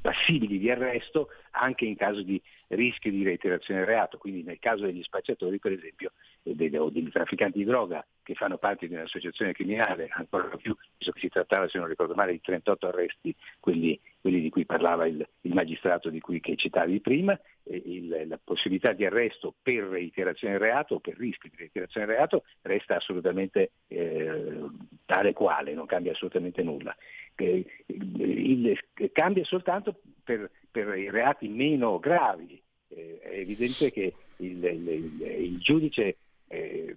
passibili di arresto anche in caso di rischio di reiterazione del reato, quindi nel caso degli spacciatori per esempio o dei trafficanti di droga che fanno parte di un'associazione criminale, ancora più, visto che si trattava, se non ricordo male, di 38 arresti, quelli, quelli di cui parlava il, il, magistrato cui che citavi prima, il, la possibilità di arresto per reiterazione del reato o per rischio di reiterazione del reato resta assolutamente eh, tale quale, non cambia assolutamente nulla. Eh, il, cambia soltanto per, per, i reati meno gravi. Eh, è evidente che il, il giudice eh,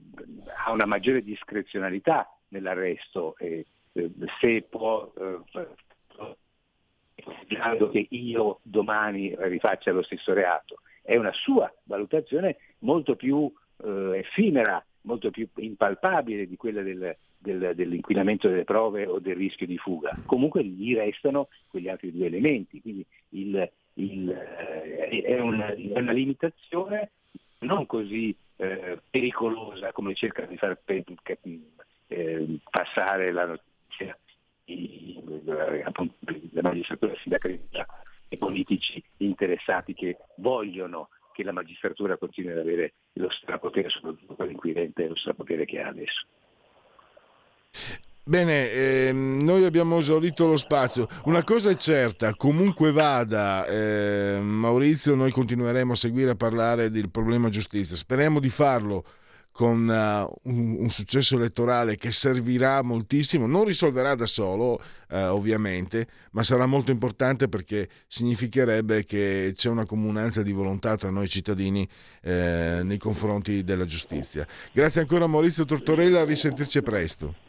ha una maggiore discrezionalità nell'arresto, eh, se può, eh, che io domani rifaccia lo stesso reato. È una sua valutazione molto più eh, effimera, molto più impalpabile di quella del, del, dell'inquinamento delle prove o del rischio di fuga. Comunque gli restano quegli altri due elementi, quindi il, il, eh, è, una, è, una, limitazione non così eh, pericolosa come cerca di far pe- eh, passare la notizia appunto, la magistratura sindacalista e politici interessati che vogliono che la magistratura continui ad avere lo strapotere, soprattutto quello inquirente, lo strapotere che ha adesso. Bene, ehm, noi abbiamo esaurito lo spazio. Una cosa è certa, comunque vada, eh, Maurizio, noi continueremo a seguire a parlare del problema giustizia. Speriamo di farlo con uh, un, un, successo elettorale che servirà moltissimo, non risolverà da solo uh, ovviamente, ma sarà molto importante perché significherebbe che c'è una comunanza di volontà tra noi cittadini eh, nei confronti della giustizia. Grazie ancora Maurizio Tortorella, a risentirci presto.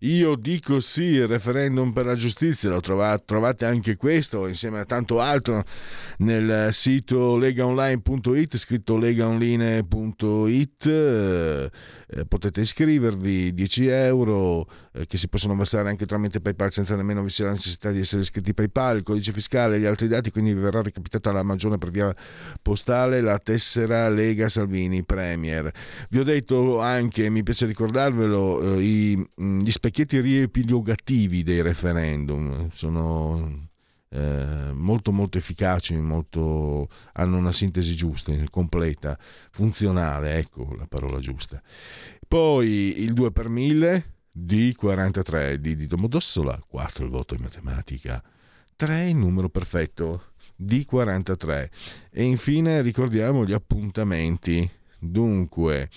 Io dico sì, il referendum per la giustizia, lo trovate, trovate anche questo insieme a tanto altro nel sito legaonline.it, scritto legaonline.it, eh, potete iscrivervi, 10 euro eh, che si possono versare anche tramite PayPal senza nemmeno vi sia la necessità di essere iscritti PayPal, il codice fiscale e gli altri dati, quindi vi verrà recapitata la magione per via postale la tessera Lega Salvini Premier. Vi ho detto anche, mi piace ricordarvelo, eh, gli specchietti riepilogativi dei referendum sono eh, molto molto efficaci, molto, hanno una sintesi giusta, completa, funzionale, ecco la parola giusta. Poi il 2 per 1000 di 43 di, di Domodossola, 4 il voto in matematica, 3 il numero perfetto di 43 e infine ricordiamo gli appuntamenti. Dunque,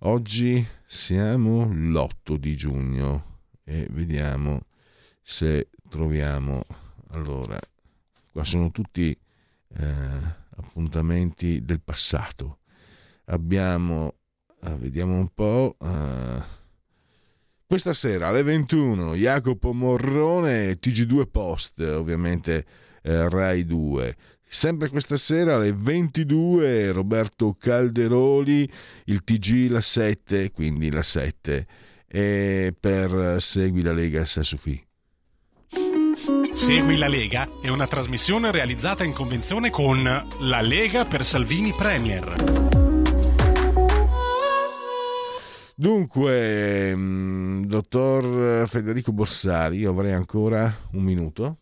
oggi siamo l'8 di giugno e vediamo se troviamo allora qua sono tutti eh, appuntamenti del passato. Abbiamo eh, vediamo un po' eh, questa sera alle 21 Jacopo Morrone TG2 Post ovviamente eh, Rai 2 Sempre questa sera alle 22 Roberto Calderoli, il TG la 7, quindi la 7 e per Segui la Lega Sassufi. Segui la Lega è una trasmissione realizzata in convenzione con La Lega per Salvini Premier. Dunque, mm, dottor Federico Borsari, io avrei ancora un minuto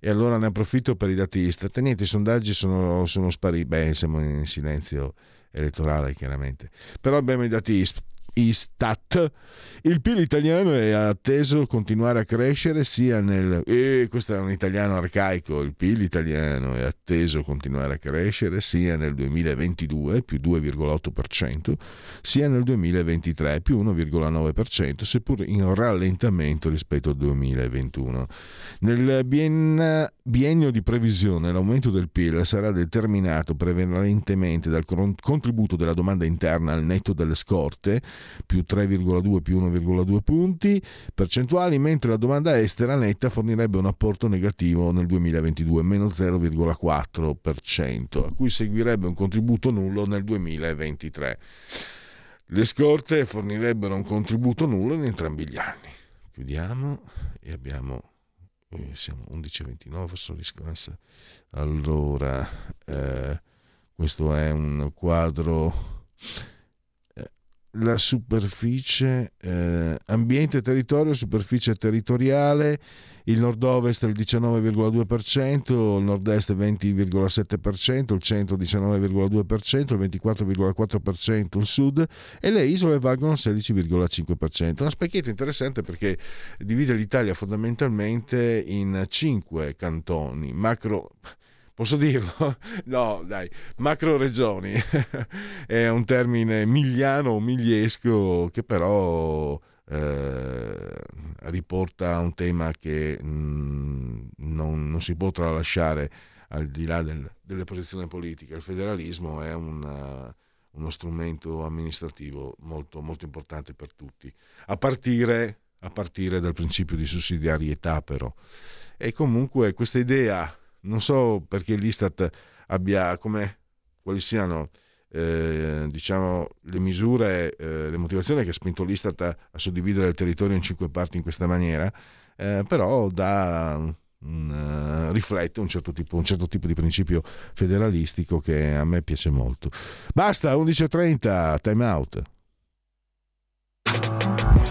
e allora ne approfitto per i dati Istat. Niente, i sondaggi sono, sono spariti, beh, siamo in silenzio elettorale chiaramente, però abbiamo i dati Istat, il PIL italiano è atteso continuare a crescere sia nel... E questo è un italiano arcaico, il PIL italiano è atteso continuare a crescere sia nel 2022 più 2,8%, sia nel 2023 più 1,9%, seppur in rallentamento rispetto al 2021. Nel biennio di previsione l'aumento del PIL sarà determinato prevalentemente dal contributo della domanda interna al netto delle scorte, più 3,2 più 1,2 punti percentuali, mentre la domanda estera netta fornirebbe un apporto negativo nel 2022, meno 0,4%, a cui seguirebbe un contributo nullo nel 2023. Le scorte fornirebbero un contributo nullo in entrambi gli anni. Chiudiamo e abbiamo eh, siamo 11.29 sono risconessa allora eh, questo è un quadro la superficie, eh, ambiente e territorio, superficie territoriale, il nord-ovest il 19,2%, il nord-est il 20,7%, il centro 19,2%, il 24,4% il sud e le isole valgono il 16,5%. Una specchietta interessante perché divide l'Italia fondamentalmente in cinque cantoni, macro Posso dirlo? No, dai, macro regioni è un termine migliano o migliesco che però eh, riporta un tema che mh, mm, non, non, si può tralasciare al di là del, delle posizioni politiche. Il federalismo è una, uno strumento amministrativo molto, molto importante per tutti, a partire, a partire dal principio di sussidiarietà però. E comunque questa idea non so perché l'Istat abbia come quali siano eh, diciamo, le misure, eh, le motivazioni che ha spinto l'Istat a, a, suddividere il territorio in cinque parti in questa maniera, eh, però da, un, uh, riflette un certo, tipo, un certo, tipo, di principio federalistico che a me piace molto. Basta, 11.30, time out.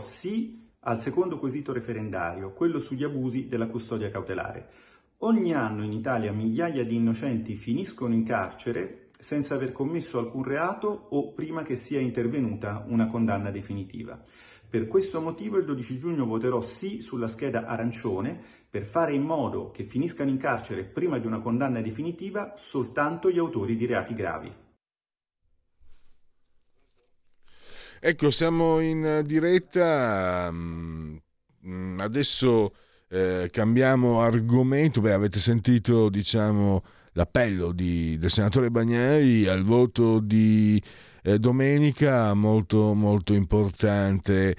Sì al secondo quesito referendario, quello sugli abusi della custodia cautelare. Ogni anno in Italia migliaia di innocenti finiscono in carcere senza aver commesso alcun reato o prima che sia intervenuta una condanna definitiva. Per questo motivo il 12 giugno voterò sì sulla scheda arancione per fare in modo che finiscano in carcere prima di una condanna definitiva soltanto gli autori di reati gravi. Ecco, siamo in diretta. Mm, adesso eh, cambiamo argomento. Beh, avete sentito, diciamo, l'appello di, del senatore Bagnai al voto di eh, domenica molto, molto importante.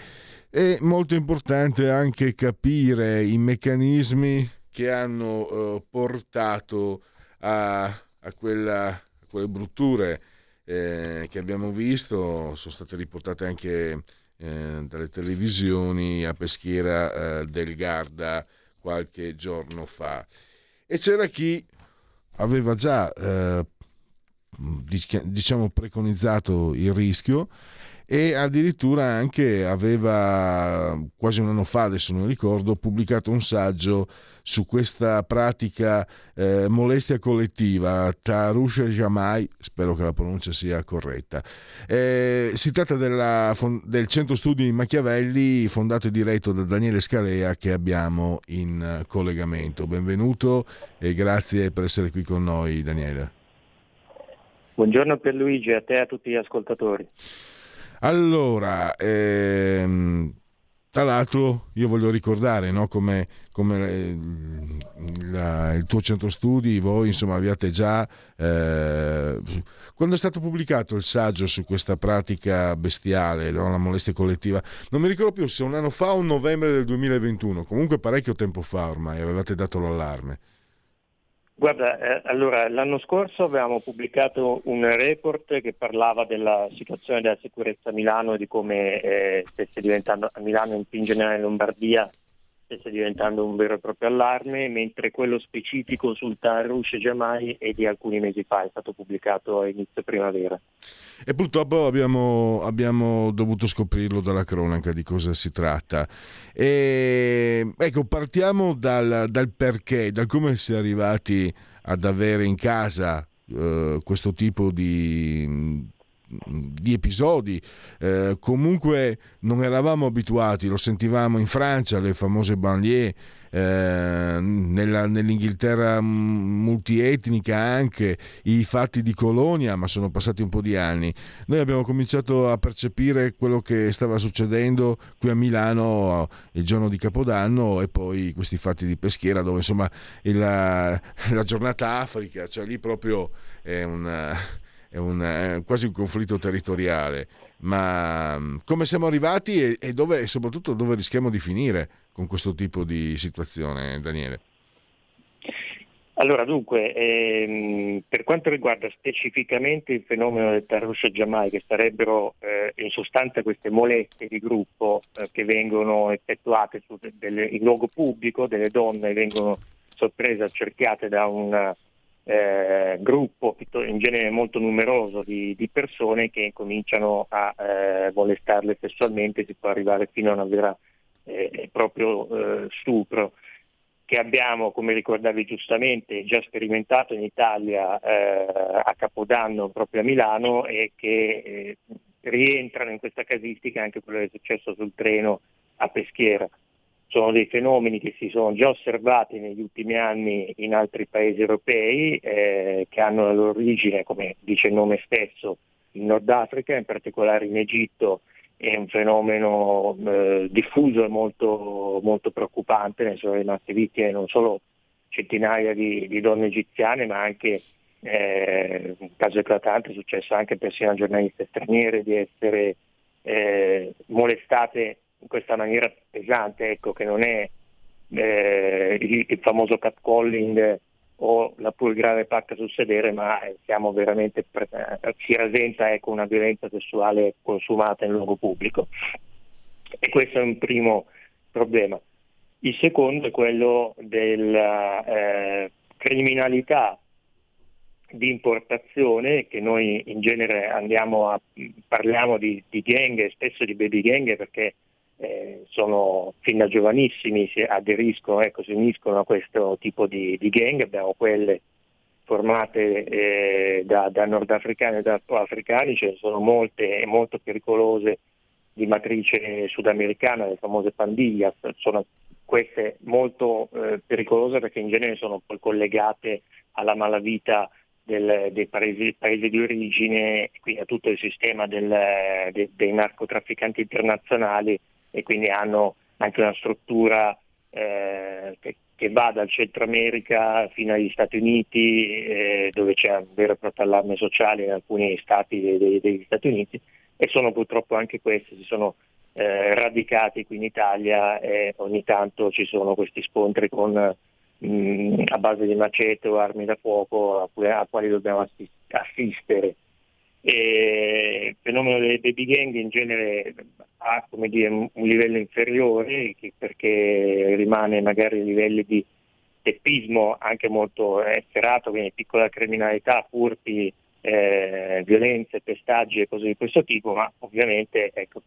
È molto importante anche capire i meccanismi che hanno eh, portato a, a, quella, a, quelle brutture eh, che abbiamo visto, sono state riportate anche eh, dalle televisioni a Peschiera eh, del Garda qualche giorno fa. E c'era chi aveva già diciamo preconizzato il rischio e addirittura anche aveva quasi un anno fa, adesso non ricordo, pubblicato un saggio su questa pratica eh, molestia collettiva, Tarush Jamai, spero che la pronuncia sia corretta. Eh, si tratta della, del centro studi Machiavelli, fondato e diretto da Daniele Scalea, che abbiamo in collegamento. Benvenuto e grazie per essere qui con noi, Daniele. Buongiorno Pierluigi, a te e a tutti gli ascoltatori. Allora, ehm, tra l'altro io voglio ricordare no, come, come eh, la, il tuo centro studi, voi insomma abbiate già... Eh, quando è stato pubblicato il saggio su questa pratica bestiale, no, la molestia collettiva, non mi ricordo più se un anno fa o un novembre del 2021, comunque parecchio tempo fa ormai, avevate dato l'allarme. Guarda, eh, allora l'anno scorso avevamo pubblicato un report che parlava della situazione della sicurezza a Milano e di come eh, stesse diventando a Milano e in generale in Lombardia stesse diventando un vero e proprio allarme, mentre quello specifico sul Tarush Jamai è di alcuni mesi fa, è stato pubblicato a inizio primavera. E purtroppo abbiamo, abbiamo dovuto scoprirlo dalla cronaca di cosa si tratta. E, ecco, partiamo dal, dal perché, da come si è arrivati ad avere in casa eh, questo tipo di, di episodi. Eh, comunque non eravamo abituati, lo sentivamo in Francia, le famose banlieue, eh, nella, nell'Inghilterra multietnica anche, i fatti di Colonia, ma sono passati un po' di anni. Noi abbiamo cominciato a percepire quello che stava succedendo qui a Milano il giorno di Capodanno e poi questi fatti di Peschiera dove insomma la, la giornata Africa, cioè lì proprio è una è, un, è quasi un conflitto territoriale, ma mm, come siamo arrivati e, e, dove, e soprattutto dove rischiamo di finire con questo tipo di situazione, Daniele? Allora, dunque, ehm, per quanto riguarda specificamente il fenomeno del Tarrus Jamai, che sarebbero eh, in sostanza queste molestie di gruppo eh, che vengono effettuate su delle, in luogo pubblico, delle donne vengono sorprese, accerchiate da un eh, gruppo in genere molto numeroso di, di persone che cominciano a eh, molestarle sessualmente, si può arrivare fino a una vera eh, proprio eh, stupro che abbiamo, come ricordavi giustamente, già sperimentato in Italia eh, a Capodanno proprio a Milano e che eh, rientrano in questa casistica anche quello che è successo sul treno a Peschiera sono dei fenomeni che si sono già osservati negli ultimi anni in altri paesi europei eh, che hanno la loro origine, come dice il nome stesso, in Nord Africa, in particolare in Egitto. È un fenomeno eh, diffuso e molto, molto, preoccupante, ne sono rimaste vittime non solo centinaia di, di donne egiziane, ma anche eh, un caso eclatante è successo anche persino a giornaliste straniere di essere eh, molestate in questa maniera pesante, ecco, che non è eh, il, il, famoso catcalling o la pur grave pacca sul sedere, ma eh, siamo veramente, eh, si rasenta ecco, una violenza sessuale consumata in luogo pubblico. E questo è un primo problema. Il secondo è quello della eh, criminalità di importazione che noi in genere a, parliamo di, di gang, spesso di baby gang perché eh, sono fin da giovanissimi si aderiscono, ecco, si uniscono a questo tipo di, di gang, abbiamo quelle formate eh, da, da, nordafricani e da afroafricani, ce ne sono molte e molto pericolose di matrice sudamericana, le famose pandillas, sono queste molto eh, pericolose perché in genere sono poi collegate alla malavita del, dei paesi, paesi, di origine, quindi a tutto il sistema del, de, dei narcotrafficanti internazionali e quindi hanno anche una struttura eh, che, che, va dal Centro America fino agli Stati Uniti, eh, dove c'è un vero e proprio allarme sociale in alcuni stati dei, degli Stati Uniti e sono purtroppo anche questi, si sono eh, radicati qui in Italia e ogni tanto ci sono questi scontri con, mm, a base di macete o armi da fuoco a quali dobbiamo assistere. E il fenomeno delle baby gang in genere ha dire, un livello inferiore perché rimane magari a livelli di teppismo anche molto efferato, quindi piccola criminalità, furti, eh, violenze, pestaggi e cose di questo tipo, ma ovviamente ecco,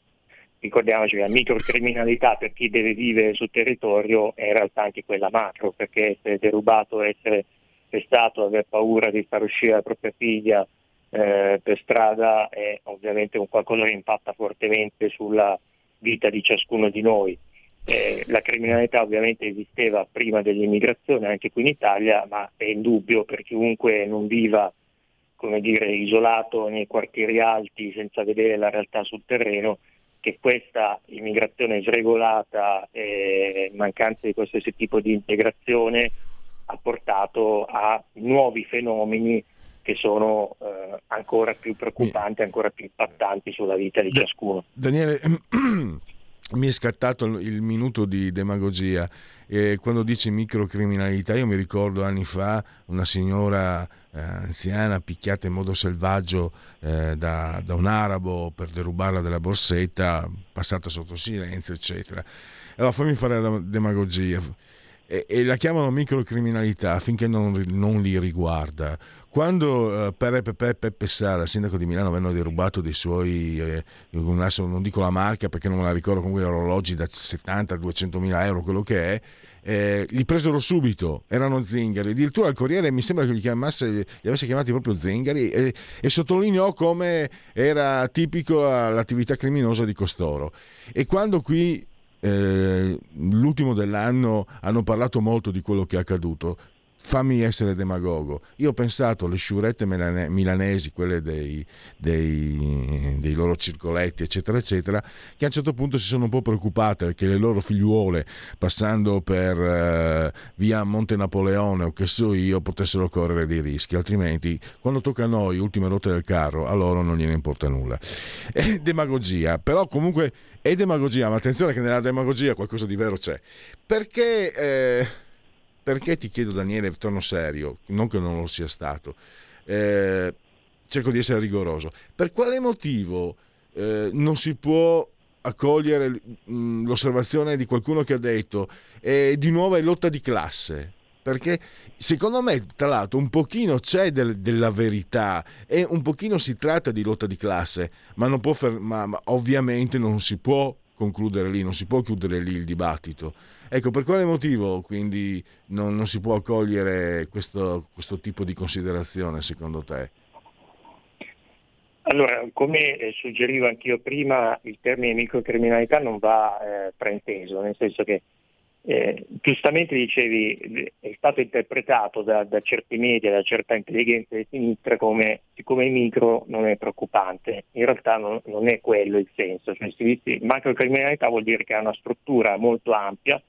ricordiamoci che la microcriminalità per chi deve vivere sul territorio è in realtà anche quella macro, perché essere derubato, essere pestato, aver paura di far uscire la propria figlia eh, per strada è ovviamente un qualcosa che impatta fortemente sulla vita di ciascuno di noi. Eh, la criminalità ovviamente esisteva prima dell'immigrazione anche qui in Italia, ma è indubbio per chiunque non viva come dire, isolato nei quartieri alti senza vedere la realtà sul terreno, che questa immigrazione sregolata e mancanza di qualsiasi tipo di integrazione ha portato a nuovi fenomeni che sono eh, ancora più preoccupanti, ancora più impattanti sulla vita di ciascuno. Daniele, mi è scattato il minuto di demagogia. Eh, quando dici microcriminalità, io mi ricordo anni fa una signora eh, anziana picchiata in modo selvaggio eh, da, da, un arabo per derubarla della borsetta, passata sotto silenzio, eccetera. Allora fammi fare la demagogia. E, e la chiamano microcriminalità finché non, non li riguarda. Quando eh, Peppe, Peppe, Peppe Sala, sindaco di Milano, vennero derubato dei suoi, eh, non dico la marca perché non me la ricordo, comunque orologi da 70-200 mila euro, quello che è, eh, li presero subito, erano zingari. Addirittura il Corriere mi sembra che li, chiamasse, li avesse chiamati proprio zingari e, e sottolineò come era tipico l'attività criminosa di costoro. E quando qui eh, l'ultimo dell'anno hanno parlato molto di quello che è accaduto fammi essere demagogo. Io ho pensato alle sciurette milanesi, quelle dei, dei, dei, loro circoletti, eccetera, eccetera, che a un certo punto si sono un po' preoccupate perché le loro figliuole, passando per eh, via Monte Napoleone o che so io, potessero correre dei rischi. Altrimenti, quando tocca a noi, ultime rotte del carro, a loro non gliene importa nulla. È demagogia, però comunque è demagogia, ma attenzione che nella demagogia qualcosa di vero c'è. Perché... Eh, perché ti chiedo Daniele, torno serio, non che non lo sia stato, eh, cerco di essere rigoroso, per quale motivo eh, non si può accogliere l'osservazione di qualcuno che ha detto eh, di nuovo è lotta di classe? Perché secondo me, tra l'altro, un pochino c'è del, della verità e un pochino si tratta di lotta di classe, ma, non può fer- ma, ma ovviamente non si può concludere lì, non si può chiudere lì il dibattito. Ecco, per quale motivo quindi non, non si può accogliere questo, questo tipo di considerazione secondo te? Allora, come eh, suggerivo anch'io prima, il termine microcriminalità non va eh, frainteso, nel senso che eh, giustamente dicevi, è stato interpretato da, da, certi media, da certa intelligenza di sinistra come siccome il micro non è preoccupante, in realtà non, non è quello il senso, cioè, macrocriminalità vuol dire che ha una struttura molto ampia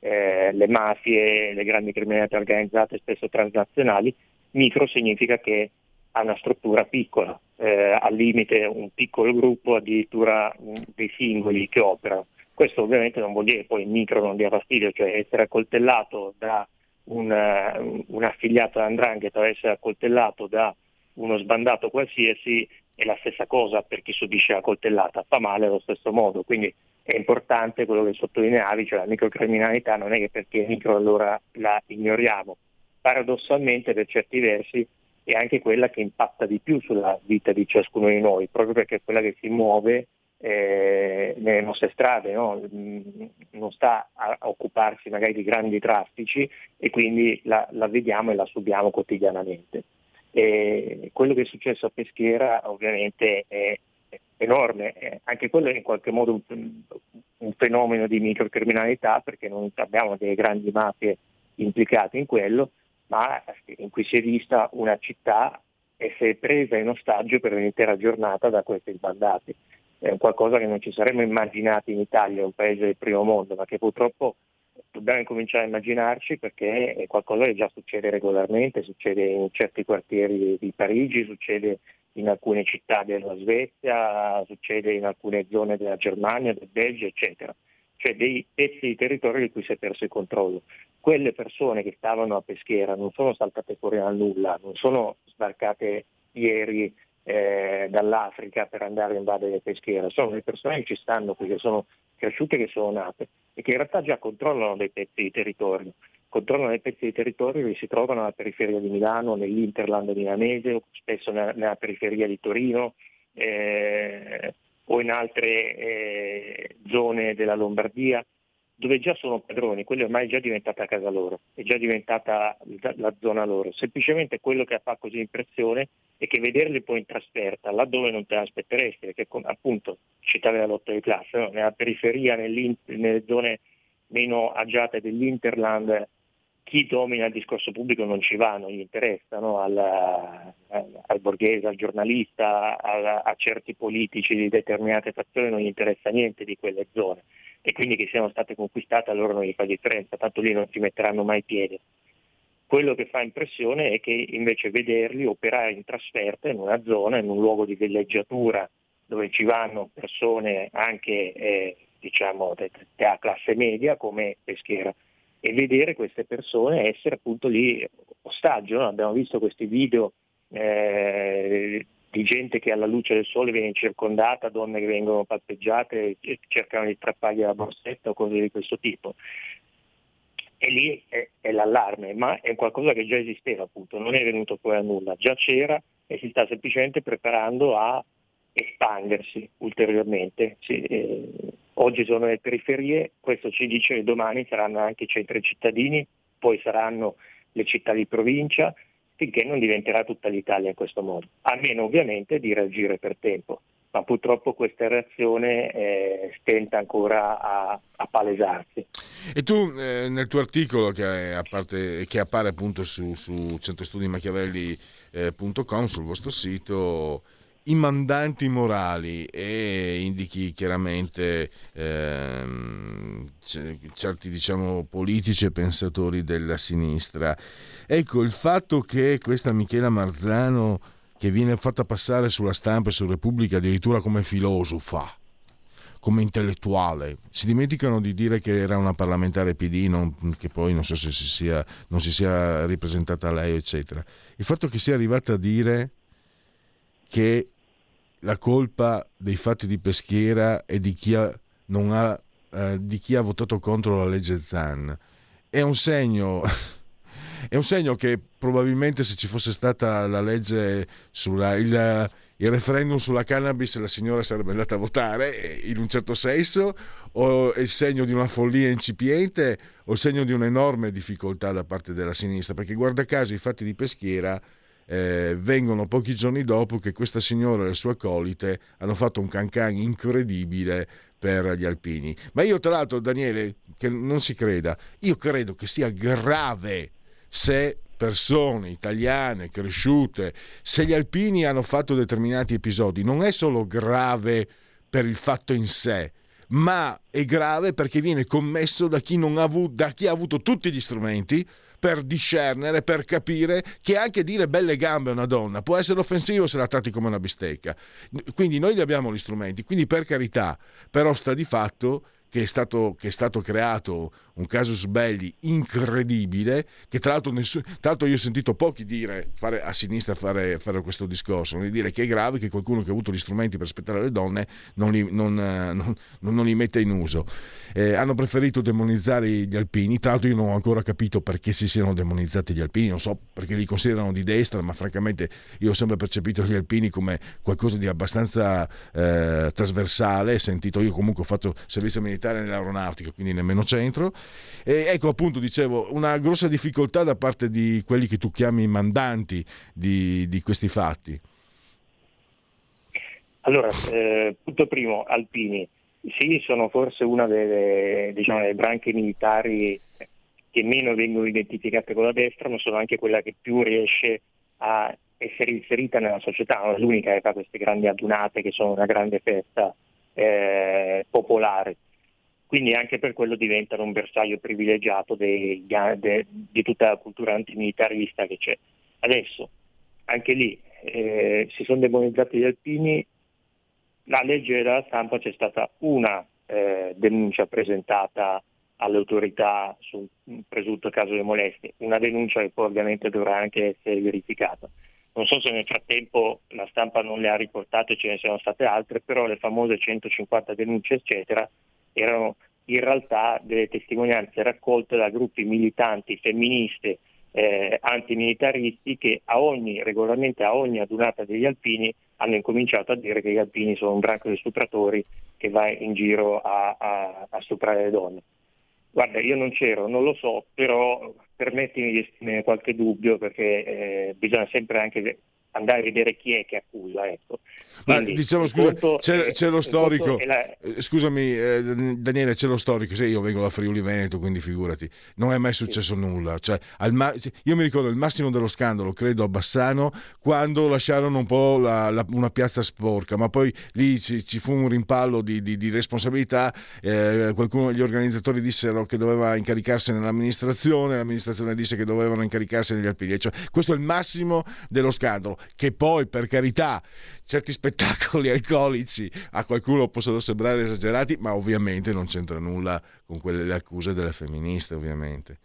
eh, le mafie, le grandi criminalità organizzate, spesso transnazionali, micro significa che ha una struttura piccola, eh, al limite un piccolo gruppo, addirittura un, dei singoli che operano. Questo ovviamente non vuol dire poi il micro non dia fastidio, cioè essere accoltellato da un, uh, un affiliato all'andrangheta o essere accoltellato da uno sbandato qualsiasi è la stessa cosa per chi subisce la coltellata, fa male allo stesso modo, quindi è importante quello che sottolineavi, cioè la microcriminalità non è che perché è micro allora la ignoriamo. Paradossalmente per certi versi è anche quella che impatta di più sulla vita di ciascuno di noi, proprio perché è quella che si muove eh, nelle nostre strade, no? Mm, non sta a, occuparsi magari di grandi traffici e quindi la, la vediamo e la subiamo quotidianamente. E quello che è successo a Peschiera ovviamente è enorme, eh, anche quello è in qualche modo un, un, fenomeno di microcriminalità perché non abbiamo delle grandi mafie implicate in quello, ma in cui si è vista una città essere presa in ostaggio per un'intera giornata da questi sbandati. È qualcosa che non ci saremmo immaginati in Italia, un paese del primo mondo, ma che purtroppo dobbiamo cominciare a immaginarci perché è qualcosa che già succede regolarmente, succede in certi quartieri di Parigi, succede in alcune città della Svezia, succede in alcune zone della Germania, del Belgio, eccetera. Cioè dei pezzi di territorio di cui si è perso il controllo. Quelle persone che stavano a Peschiera non sono saltate fuori dal nulla, non sono sbarcate ieri eh, dall'Africa per andare a invadere Peschiera, sono le persone che ci stanno qui, che sono cresciute, che sono nate e che in realtà già controllano dei pezzi di territorio controllano dei pezzi di territorio che si trovano alla periferia di Milano, nell'Interland milanese, spesso nella, nella periferia di Torino eh, o in altre eh, zone della Lombardia, dove già sono padroni, quella ormai è già diventata casa loro, è già diventata la, zona loro. Semplicemente quello che fa così impressione è che vederli poi in trasferta, laddove non te l'aspetteresti, perché appunto citavi la lotta di classe, no? nella periferia, nelle zone meno agiate dell'Interland chi domina il discorso pubblico non ci va, non gli interessa, no? al, al, borghese, al giornalista, al, a certi politici di determinate fazioni non gli interessa niente di quelle zone e quindi che siano state conquistate a loro non gli fa differenza, tanto lì non si metteranno mai piede. Quello che fa impressione è che invece vederli operare in trasferta in una zona, in un luogo di villeggiatura dove ci vanno persone anche eh, diciamo, della classe media come Peschiera e vedere queste persone essere appunto lì ostaggio. No? Abbiamo visto questi video eh, di gente che alla luce del sole viene circondata, donne che vengono palpeggiate e cercano di strappargli la borsetta o cose di questo tipo. E lì è, è, l'allarme, ma è qualcosa che già esisteva appunto, non è venuto poi a nulla, già c'era e si sta semplicemente preparando a espandersi ulteriormente. Sì, eh, oggi sono le periferie, questo ci dice che domani saranno anche i centri cittadini, poi saranno le città di provincia, finché non diventerà tutta l'Italia in questo modo, a meno ovviamente di reagire per tempo. Ma purtroppo questa reazione eh, stenta ancora a, a, palesarsi. E tu eh, nel tuo articolo che, parte, che appare appunto su, su centrostudimachiavelli.com, sul vostro sito, i mandanti morali e indichi chiaramente ehm, certi diciamo, politici e pensatori della sinistra. Ecco, il fatto che questa Michela Marzano, che viene fatta passare sulla stampa e su Repubblica addirittura come filosofa, come intellettuale. Si dimenticano di dire che era una parlamentare PD, non, che poi non so se si sia, non si sia ripresentata lei, eccetera. Il fatto che sia arrivata a dire che la colpa dei fatti di Peschiera è di chi ha, ha, eh, di chi ha votato contro la legge Zan. È un segno. È un segno che probabilmente se ci fosse stata la legge sulla il, il referendum sulla cannabis la signora sarebbe andata a votare in un certo senso o è il segno di una follia incipiente o il segno di un'enorme difficoltà da parte della sinistra perché guarda caso i fatti di Peschiera eh, vengono pochi giorni dopo che questa signora e le sue accolite hanno fatto un cancan incredibile per gli alpini. Ma io tra l'altro, Daniele, che non si creda, io credo che sia grave se persone italiane cresciute, se gli alpini hanno fatto determinati episodi, non è solo grave per il fatto in sé, ma è grave perché viene commesso da chi, ha, avuto, da chi ha avuto tutti gli strumenti per discernere, per capire che anche dire belle gambe a una donna può essere offensivo se la tratti come una bistecca. Quindi noi abbiamo gli strumenti, quindi per carità, però sta di fatto che è stato, che è stato creato un casus belli incredibile, che tra l'altro, nessun, tra l'altro io ho sentito pochi dire fare, a sinistra fare, fare questo discorso, di dire che è grave che qualcuno che ha avuto gli strumenti per aspettare le donne non li, non, eh, non, non li metta in uso. Eh, hanno preferito demonizzare gli alpini, tra l'altro io non ho ancora capito perché si siano demonizzati gli alpini, non so perché li considerano di destra, ma francamente io ho sempre percepito gli alpini come qualcosa di abbastanza eh, trasversale, sentito io comunque ho fatto servizio militare nell'aeronautica, quindi nemmeno centro e ecco appunto, dicevo, una grossa difficoltà da parte di quelli che tu chiami mandanti di, di questi fatti. Allora, eh, punto primo, alpini. Sì, sono forse una delle, diciamo, delle branche militari che meno vengono identificate con la destra, ma sono anche quella che più riesce a essere inserita nella società, non è l'unica che fa queste grandi adunate che sono una grande festa eh, popolare. Quindi anche per quello diventano un bersaglio privilegiato dei, de, di tutta la cultura antimilitarista che c'è. Adesso, anche lì, eh, si sono demonizzati gli alpini, la legge della stampa c'è stata una eh, denuncia presentata alle autorità su un presunto caso di molestie, una denuncia che poi ovviamente dovrà anche essere verificata. Non so se nel frattempo la stampa non le ha riportate, ce ne siano state altre, però le famose 150 denunce, eccetera, erano in realtà delle testimonianze raccolte da gruppi militanti femministe eh, antimilitaristi che a ogni, regolarmente a ogni adunata degli alpini hanno incominciato a dire che gli alpini sono un branco di stupratori che va in giro a, a, a stuprare le donne. Guarda, io non c'ero, non lo so, però permettimi di esprimere qualche dubbio perché eh, bisogna sempre anche andare a vedere chi è che accusa. Ecco. Quindi, Ma diciamo, scusa, c'è, è, c'è, lo storico, la... Eh, scusami eh, Daniele, c'è lo storico, se io vengo da Friuli Veneto, quindi figurati, non è mai successo sì. nulla. Cioè, ma... io mi ricordo il massimo dello scandalo, credo a Bassano, quando lasciarono un po' la, la, una piazza sporca, ma poi lì ci, ci fu un rimpallo di, di, di responsabilità, eh, qualcuno, gli organizzatori dissero che doveva incaricarsene l'amministrazione, l'amministrazione disse che dovevano incaricarsene gli alpini. Cioè, questo è il massimo dello scandalo che poi per carità certi spettacoli alcolici a qualcuno possono sembrare esagerati, ma ovviamente non c'entra nulla con quelle le accuse delle femministe, ovviamente.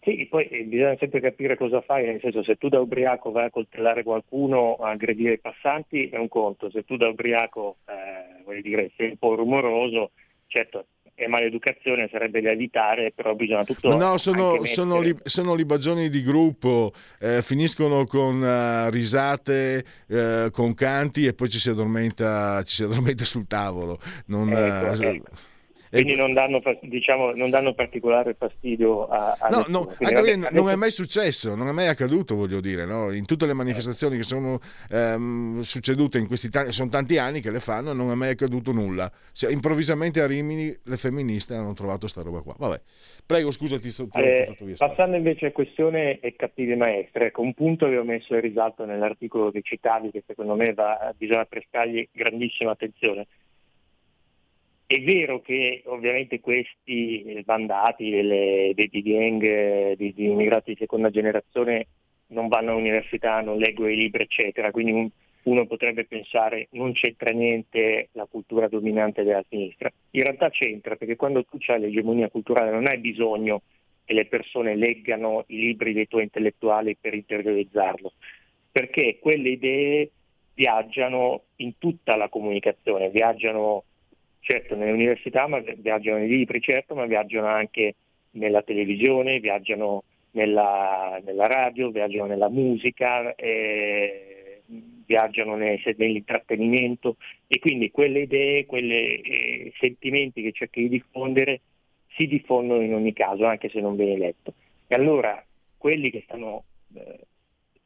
Sì, poi eh, bisogna sempre capire cosa fai, nel senso se tu da ubriaco vai a coltellare qualcuno, a aggredire i passanti è un conto, se tu da ubriaco eh, dire, sei un po' rumoroso, certo è maleducazione, sarebbe da evitare, però bisogna tutto... Ma no, sono, sono, li, sono libagioni di gruppo, eh, finiscono con uh, risate, uh, con canti e poi ci si addormenta, ci si addormenta sul tavolo. Non, ecco, uh, ecco quindi non danno, diciamo, non danno, particolare fastidio a, a no, no, anche vabbè, adesso... non è mai successo, non è mai accaduto, voglio dire, no? in tutte le manifestazioni che sono ehm, succedute in questi tanti, sono tanti anni che le fanno, non è mai accaduto nulla. Se, improvvisamente a Rimini le femministe hanno trovato sta roba qua. Vabbè, prego, scusa, ti sto eh, via. Passando invece a questione e cattive maestre, ecco, un punto che ho messo in risalto nell'articolo che citavi, che secondo me va, bisogna prestargli grandissima attenzione è vero che ovviamente questi bandati delle, dei gang, di, di, immigrati di seconda generazione non vanno all'università, non leggono i libri, eccetera, quindi un, uno potrebbe pensare non c'entra niente la cultura dominante della sinistra. In realtà c'entra perché quando tu hai l'egemonia culturale non hai bisogno che le persone leggano i libri dei tuoi intellettuali per interiorizzarlo, perché quelle idee viaggiano in tutta la comunicazione, viaggiano certo nelle università ma viaggiano nei libri, certo, ma viaggiano anche nella televisione, viaggiano nella, nella radio, viaggiano nella musica, eh, viaggiano nei, nell'intrattenimento e quindi quelle idee, quei eh, sentimenti che cerchi di diffondere si diffondono in ogni caso, anche se non viene letto. E allora quelli che stanno eh,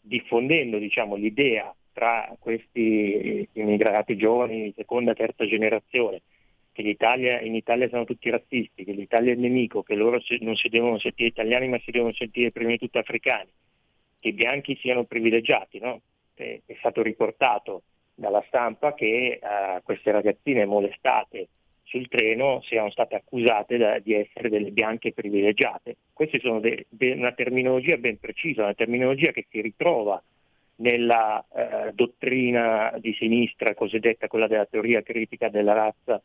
diffondendo diciamo, l'idea tra questi immigrati giovani di seconda e terza generazione che l'Italia, in Italia sono tutti razzisti, che l'Italia è il nemico, che loro non si devono sentire italiani ma si devono sentire prima di tutto africani, che i bianchi siano privilegiati. No? È, è, stato riportato dalla stampa che uh, queste ragazzine molestate sul treno siano state accusate da, di essere delle bianche privilegiate. Questa è una terminologia ben precisa, una terminologia che si ritrova nella eh, dottrina di sinistra cosiddetta quella della teoria critica della razza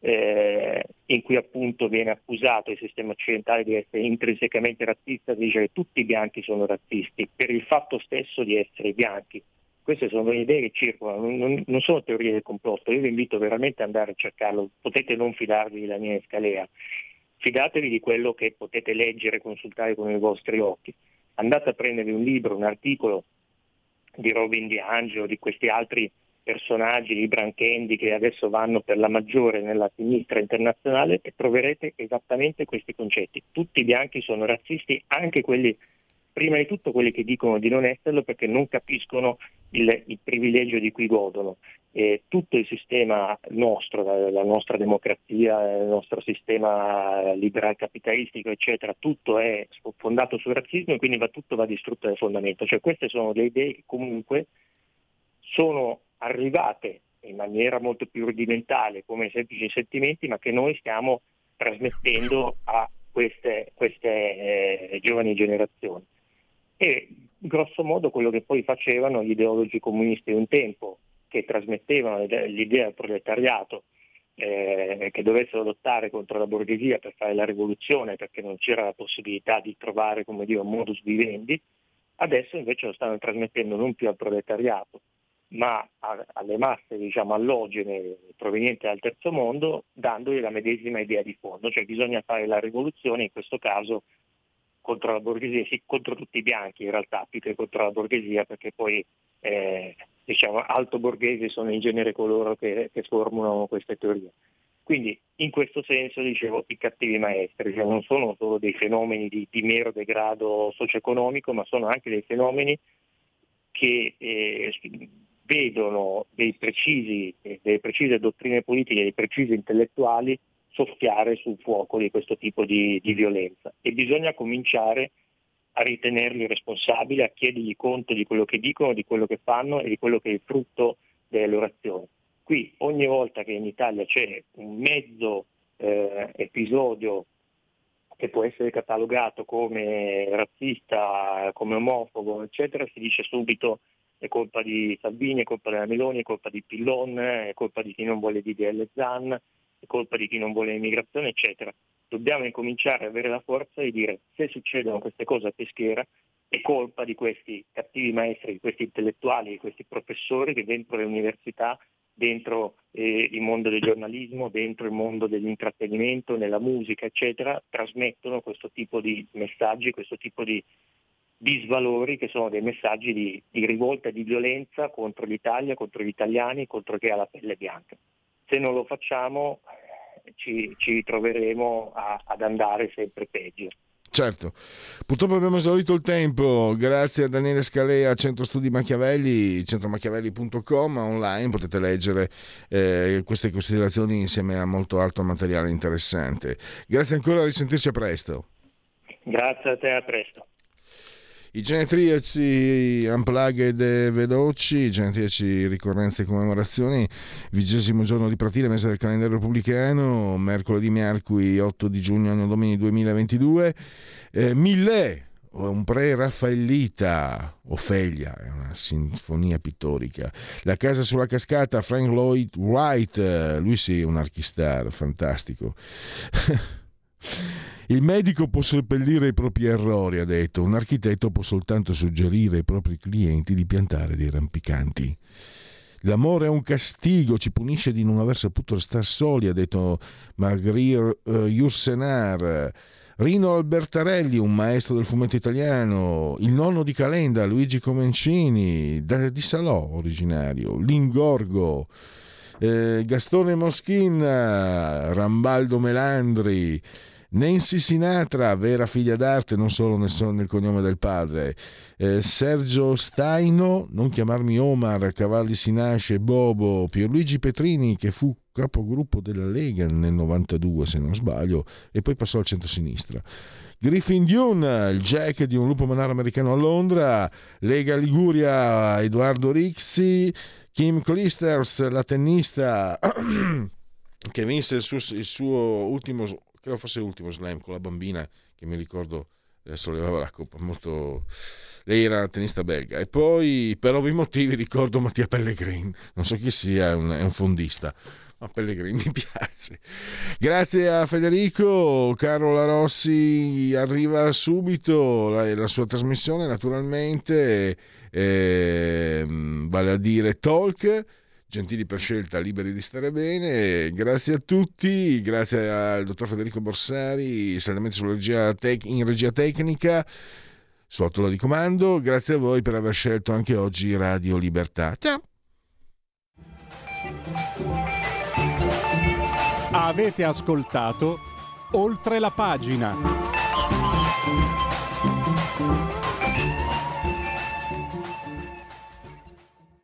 eh, in cui appunto viene accusato il sistema occidentale di essere intrinsecamente razzista, dice che tutti i bianchi sono razzisti per il fatto stesso di essere bianchi. Queste sono le idee che circolano, non, non sono teorie del complotto, io vi invito veramente ad andare a cercarlo, potete non fidarvi della mia escalea, fidatevi di quello che potete leggere e consultare con i vostri occhi. Andate a prendervi un libro, un articolo di Robin DiAngelo, di questi altri personaggi di Branchendi che adesso vanno per la maggiore nella sinistra internazionale e troverete esattamente questi concetti. Tutti i bianchi sono razzisti, anche quelli prima di tutto quelli che dicono di non esserlo perché non capiscono il, il privilegio di cui godono. E tutto il sistema nostro, la, la, nostra democrazia, il nostro sistema liberal capitalistico, eccetera, tutto è fondato sul razzismo e quindi va, tutto va distrutto dal fondamento. Cioè queste sono le idee che comunque sono arrivate in maniera molto più rudimentale come semplici sentimenti, ma che noi stiamo trasmettendo a queste, queste eh, giovani generazioni. E grosso modo quello che poi facevano gli ideologi comunisti un tempo, che trasmettevano l'idea del proletariato eh, che dovessero lottare contro la borghesia per fare la rivoluzione perché non c'era la possibilità di trovare come dire, un modus vivendi, adesso invece lo stanno trasmettendo non più al proletariato, ma a, alle masse diciamo, allogene provenienti dal terzo mondo, dandogli la medesima idea di fondo, cioè bisogna fare la rivoluzione, in questo caso contro la borghesia, sì, contro tutti i bianchi in realtà, più che contro la borghesia, perché poi eh, diciamo, alto borghesi sono in genere coloro che, che, formulano queste teorie. Quindi in questo senso dicevo i cattivi maestri, cioè non sono solo dei fenomeni di, di mero degrado socio-economico, ma sono anche dei fenomeni che eh, vedono precisi, delle precise dottrine politiche, dei precisi intellettuali soffiare sul fuoco di questo tipo di, di violenza e bisogna cominciare a ritenerli responsabili, a chiedergli conto di quello che dicono, di quello che fanno e di quello che è il frutto delle loro azioni. Qui ogni volta che in Italia c'è un mezzo eh, episodio che può essere catalogato come razzista, come omofobo, eccetera, si dice subito è colpa di Salvini, è colpa della Meloni, è colpa di Pillon, è colpa di chi non vuole DDL Zan, è colpa di chi non vuole immigrazione, eccetera. Dobbiamo incominciare ad avere la forza di dire se succedono queste cose a Peschiera è colpa di questi cattivi maestri, di questi intellettuali, di questi professori che dentro le università, dentro eh, il mondo del giornalismo, dentro il mondo dell'intrattenimento, nella musica, eccetera, trasmettono questo tipo di messaggi, questo tipo di disvalori che sono dei messaggi di, di rivolta e di violenza contro l'Italia, contro gli italiani, contro chi ha la pelle bianca. Se non lo facciamo ci, ci ritroveremo a, ad andare sempre peggio. Certo, purtroppo abbiamo esaurito il tempo, grazie a Daniele Scalea, Centro Studi Machiavelli, centromachiavelli.com, online potete leggere eh, queste considerazioni insieme a molto altro materiale interessante. Grazie ancora, a risentirci a presto. Grazie a te, a presto. I genetriaci unplugged veloci, i genetriaci ricorrenze e commemorazioni, vigesimo giorno di Pratile, mese del calendario repubblicano, mercoledì mercoledì 8 di giugno anno domini 2022, eh, Millet, un pre-raffaellita, Ofelia, è una sinfonia pittorica. La casa sulla cascata, Frank Lloyd Wright, lui sì, un archistar, fantastico. Il medico può seppellire i propri errori, ha detto, un architetto può soltanto suggerire ai propri clienti di piantare dei rampicanti. L'amore è un castigo, ci punisce di non aver saputo restare soli, ha detto Marguerite uh, Jursenar. Rino Albertarelli, un maestro del fumetto italiano, il nonno di Calenda, Luigi Comencini, da, di Salò originario, Lingorgo, eh, Gastone Moschin, Rambaldo Melandri, Nancy Sinatra, vera figlia d'arte, non solo nel, nel cognome del padre. Eh, Sergio Staino, non chiamarmi Omar, Cavalli si nasce, Bobo, Pierluigi Petrini, che fu capogruppo della Lega nel 92, se non sbaglio, e poi passò al centro-sinistra. Griffin Dune, il jack di un lupo manaro americano a Londra, Lega Liguria, Edoardo Rixi, Kim Clijsters, la tennista che vinse il suo, il suo ultimo credo fosse l'ultimo slam con la bambina che mi ricordo eh, sollevava la coppa molto lei era una tennista belga. E poi per ovvi motivi ricordo Mattia Pellegrin non so chi sia è un, è un fondista ma Pellegrini mi piace. Grazie a Federico. Carola Rossi arriva subito la, la sua trasmissione naturalmente. Eh, vale a dire Talk gentili per scelta, liberi di stare bene. Grazie a tutti, grazie al dottor Federico Borsari, saldamente regia tec- in regia tecnica, sotto di comando. Grazie a voi per aver scelto anche oggi Radio Libertà. Ciao! Avete ascoltato oltre la pagina.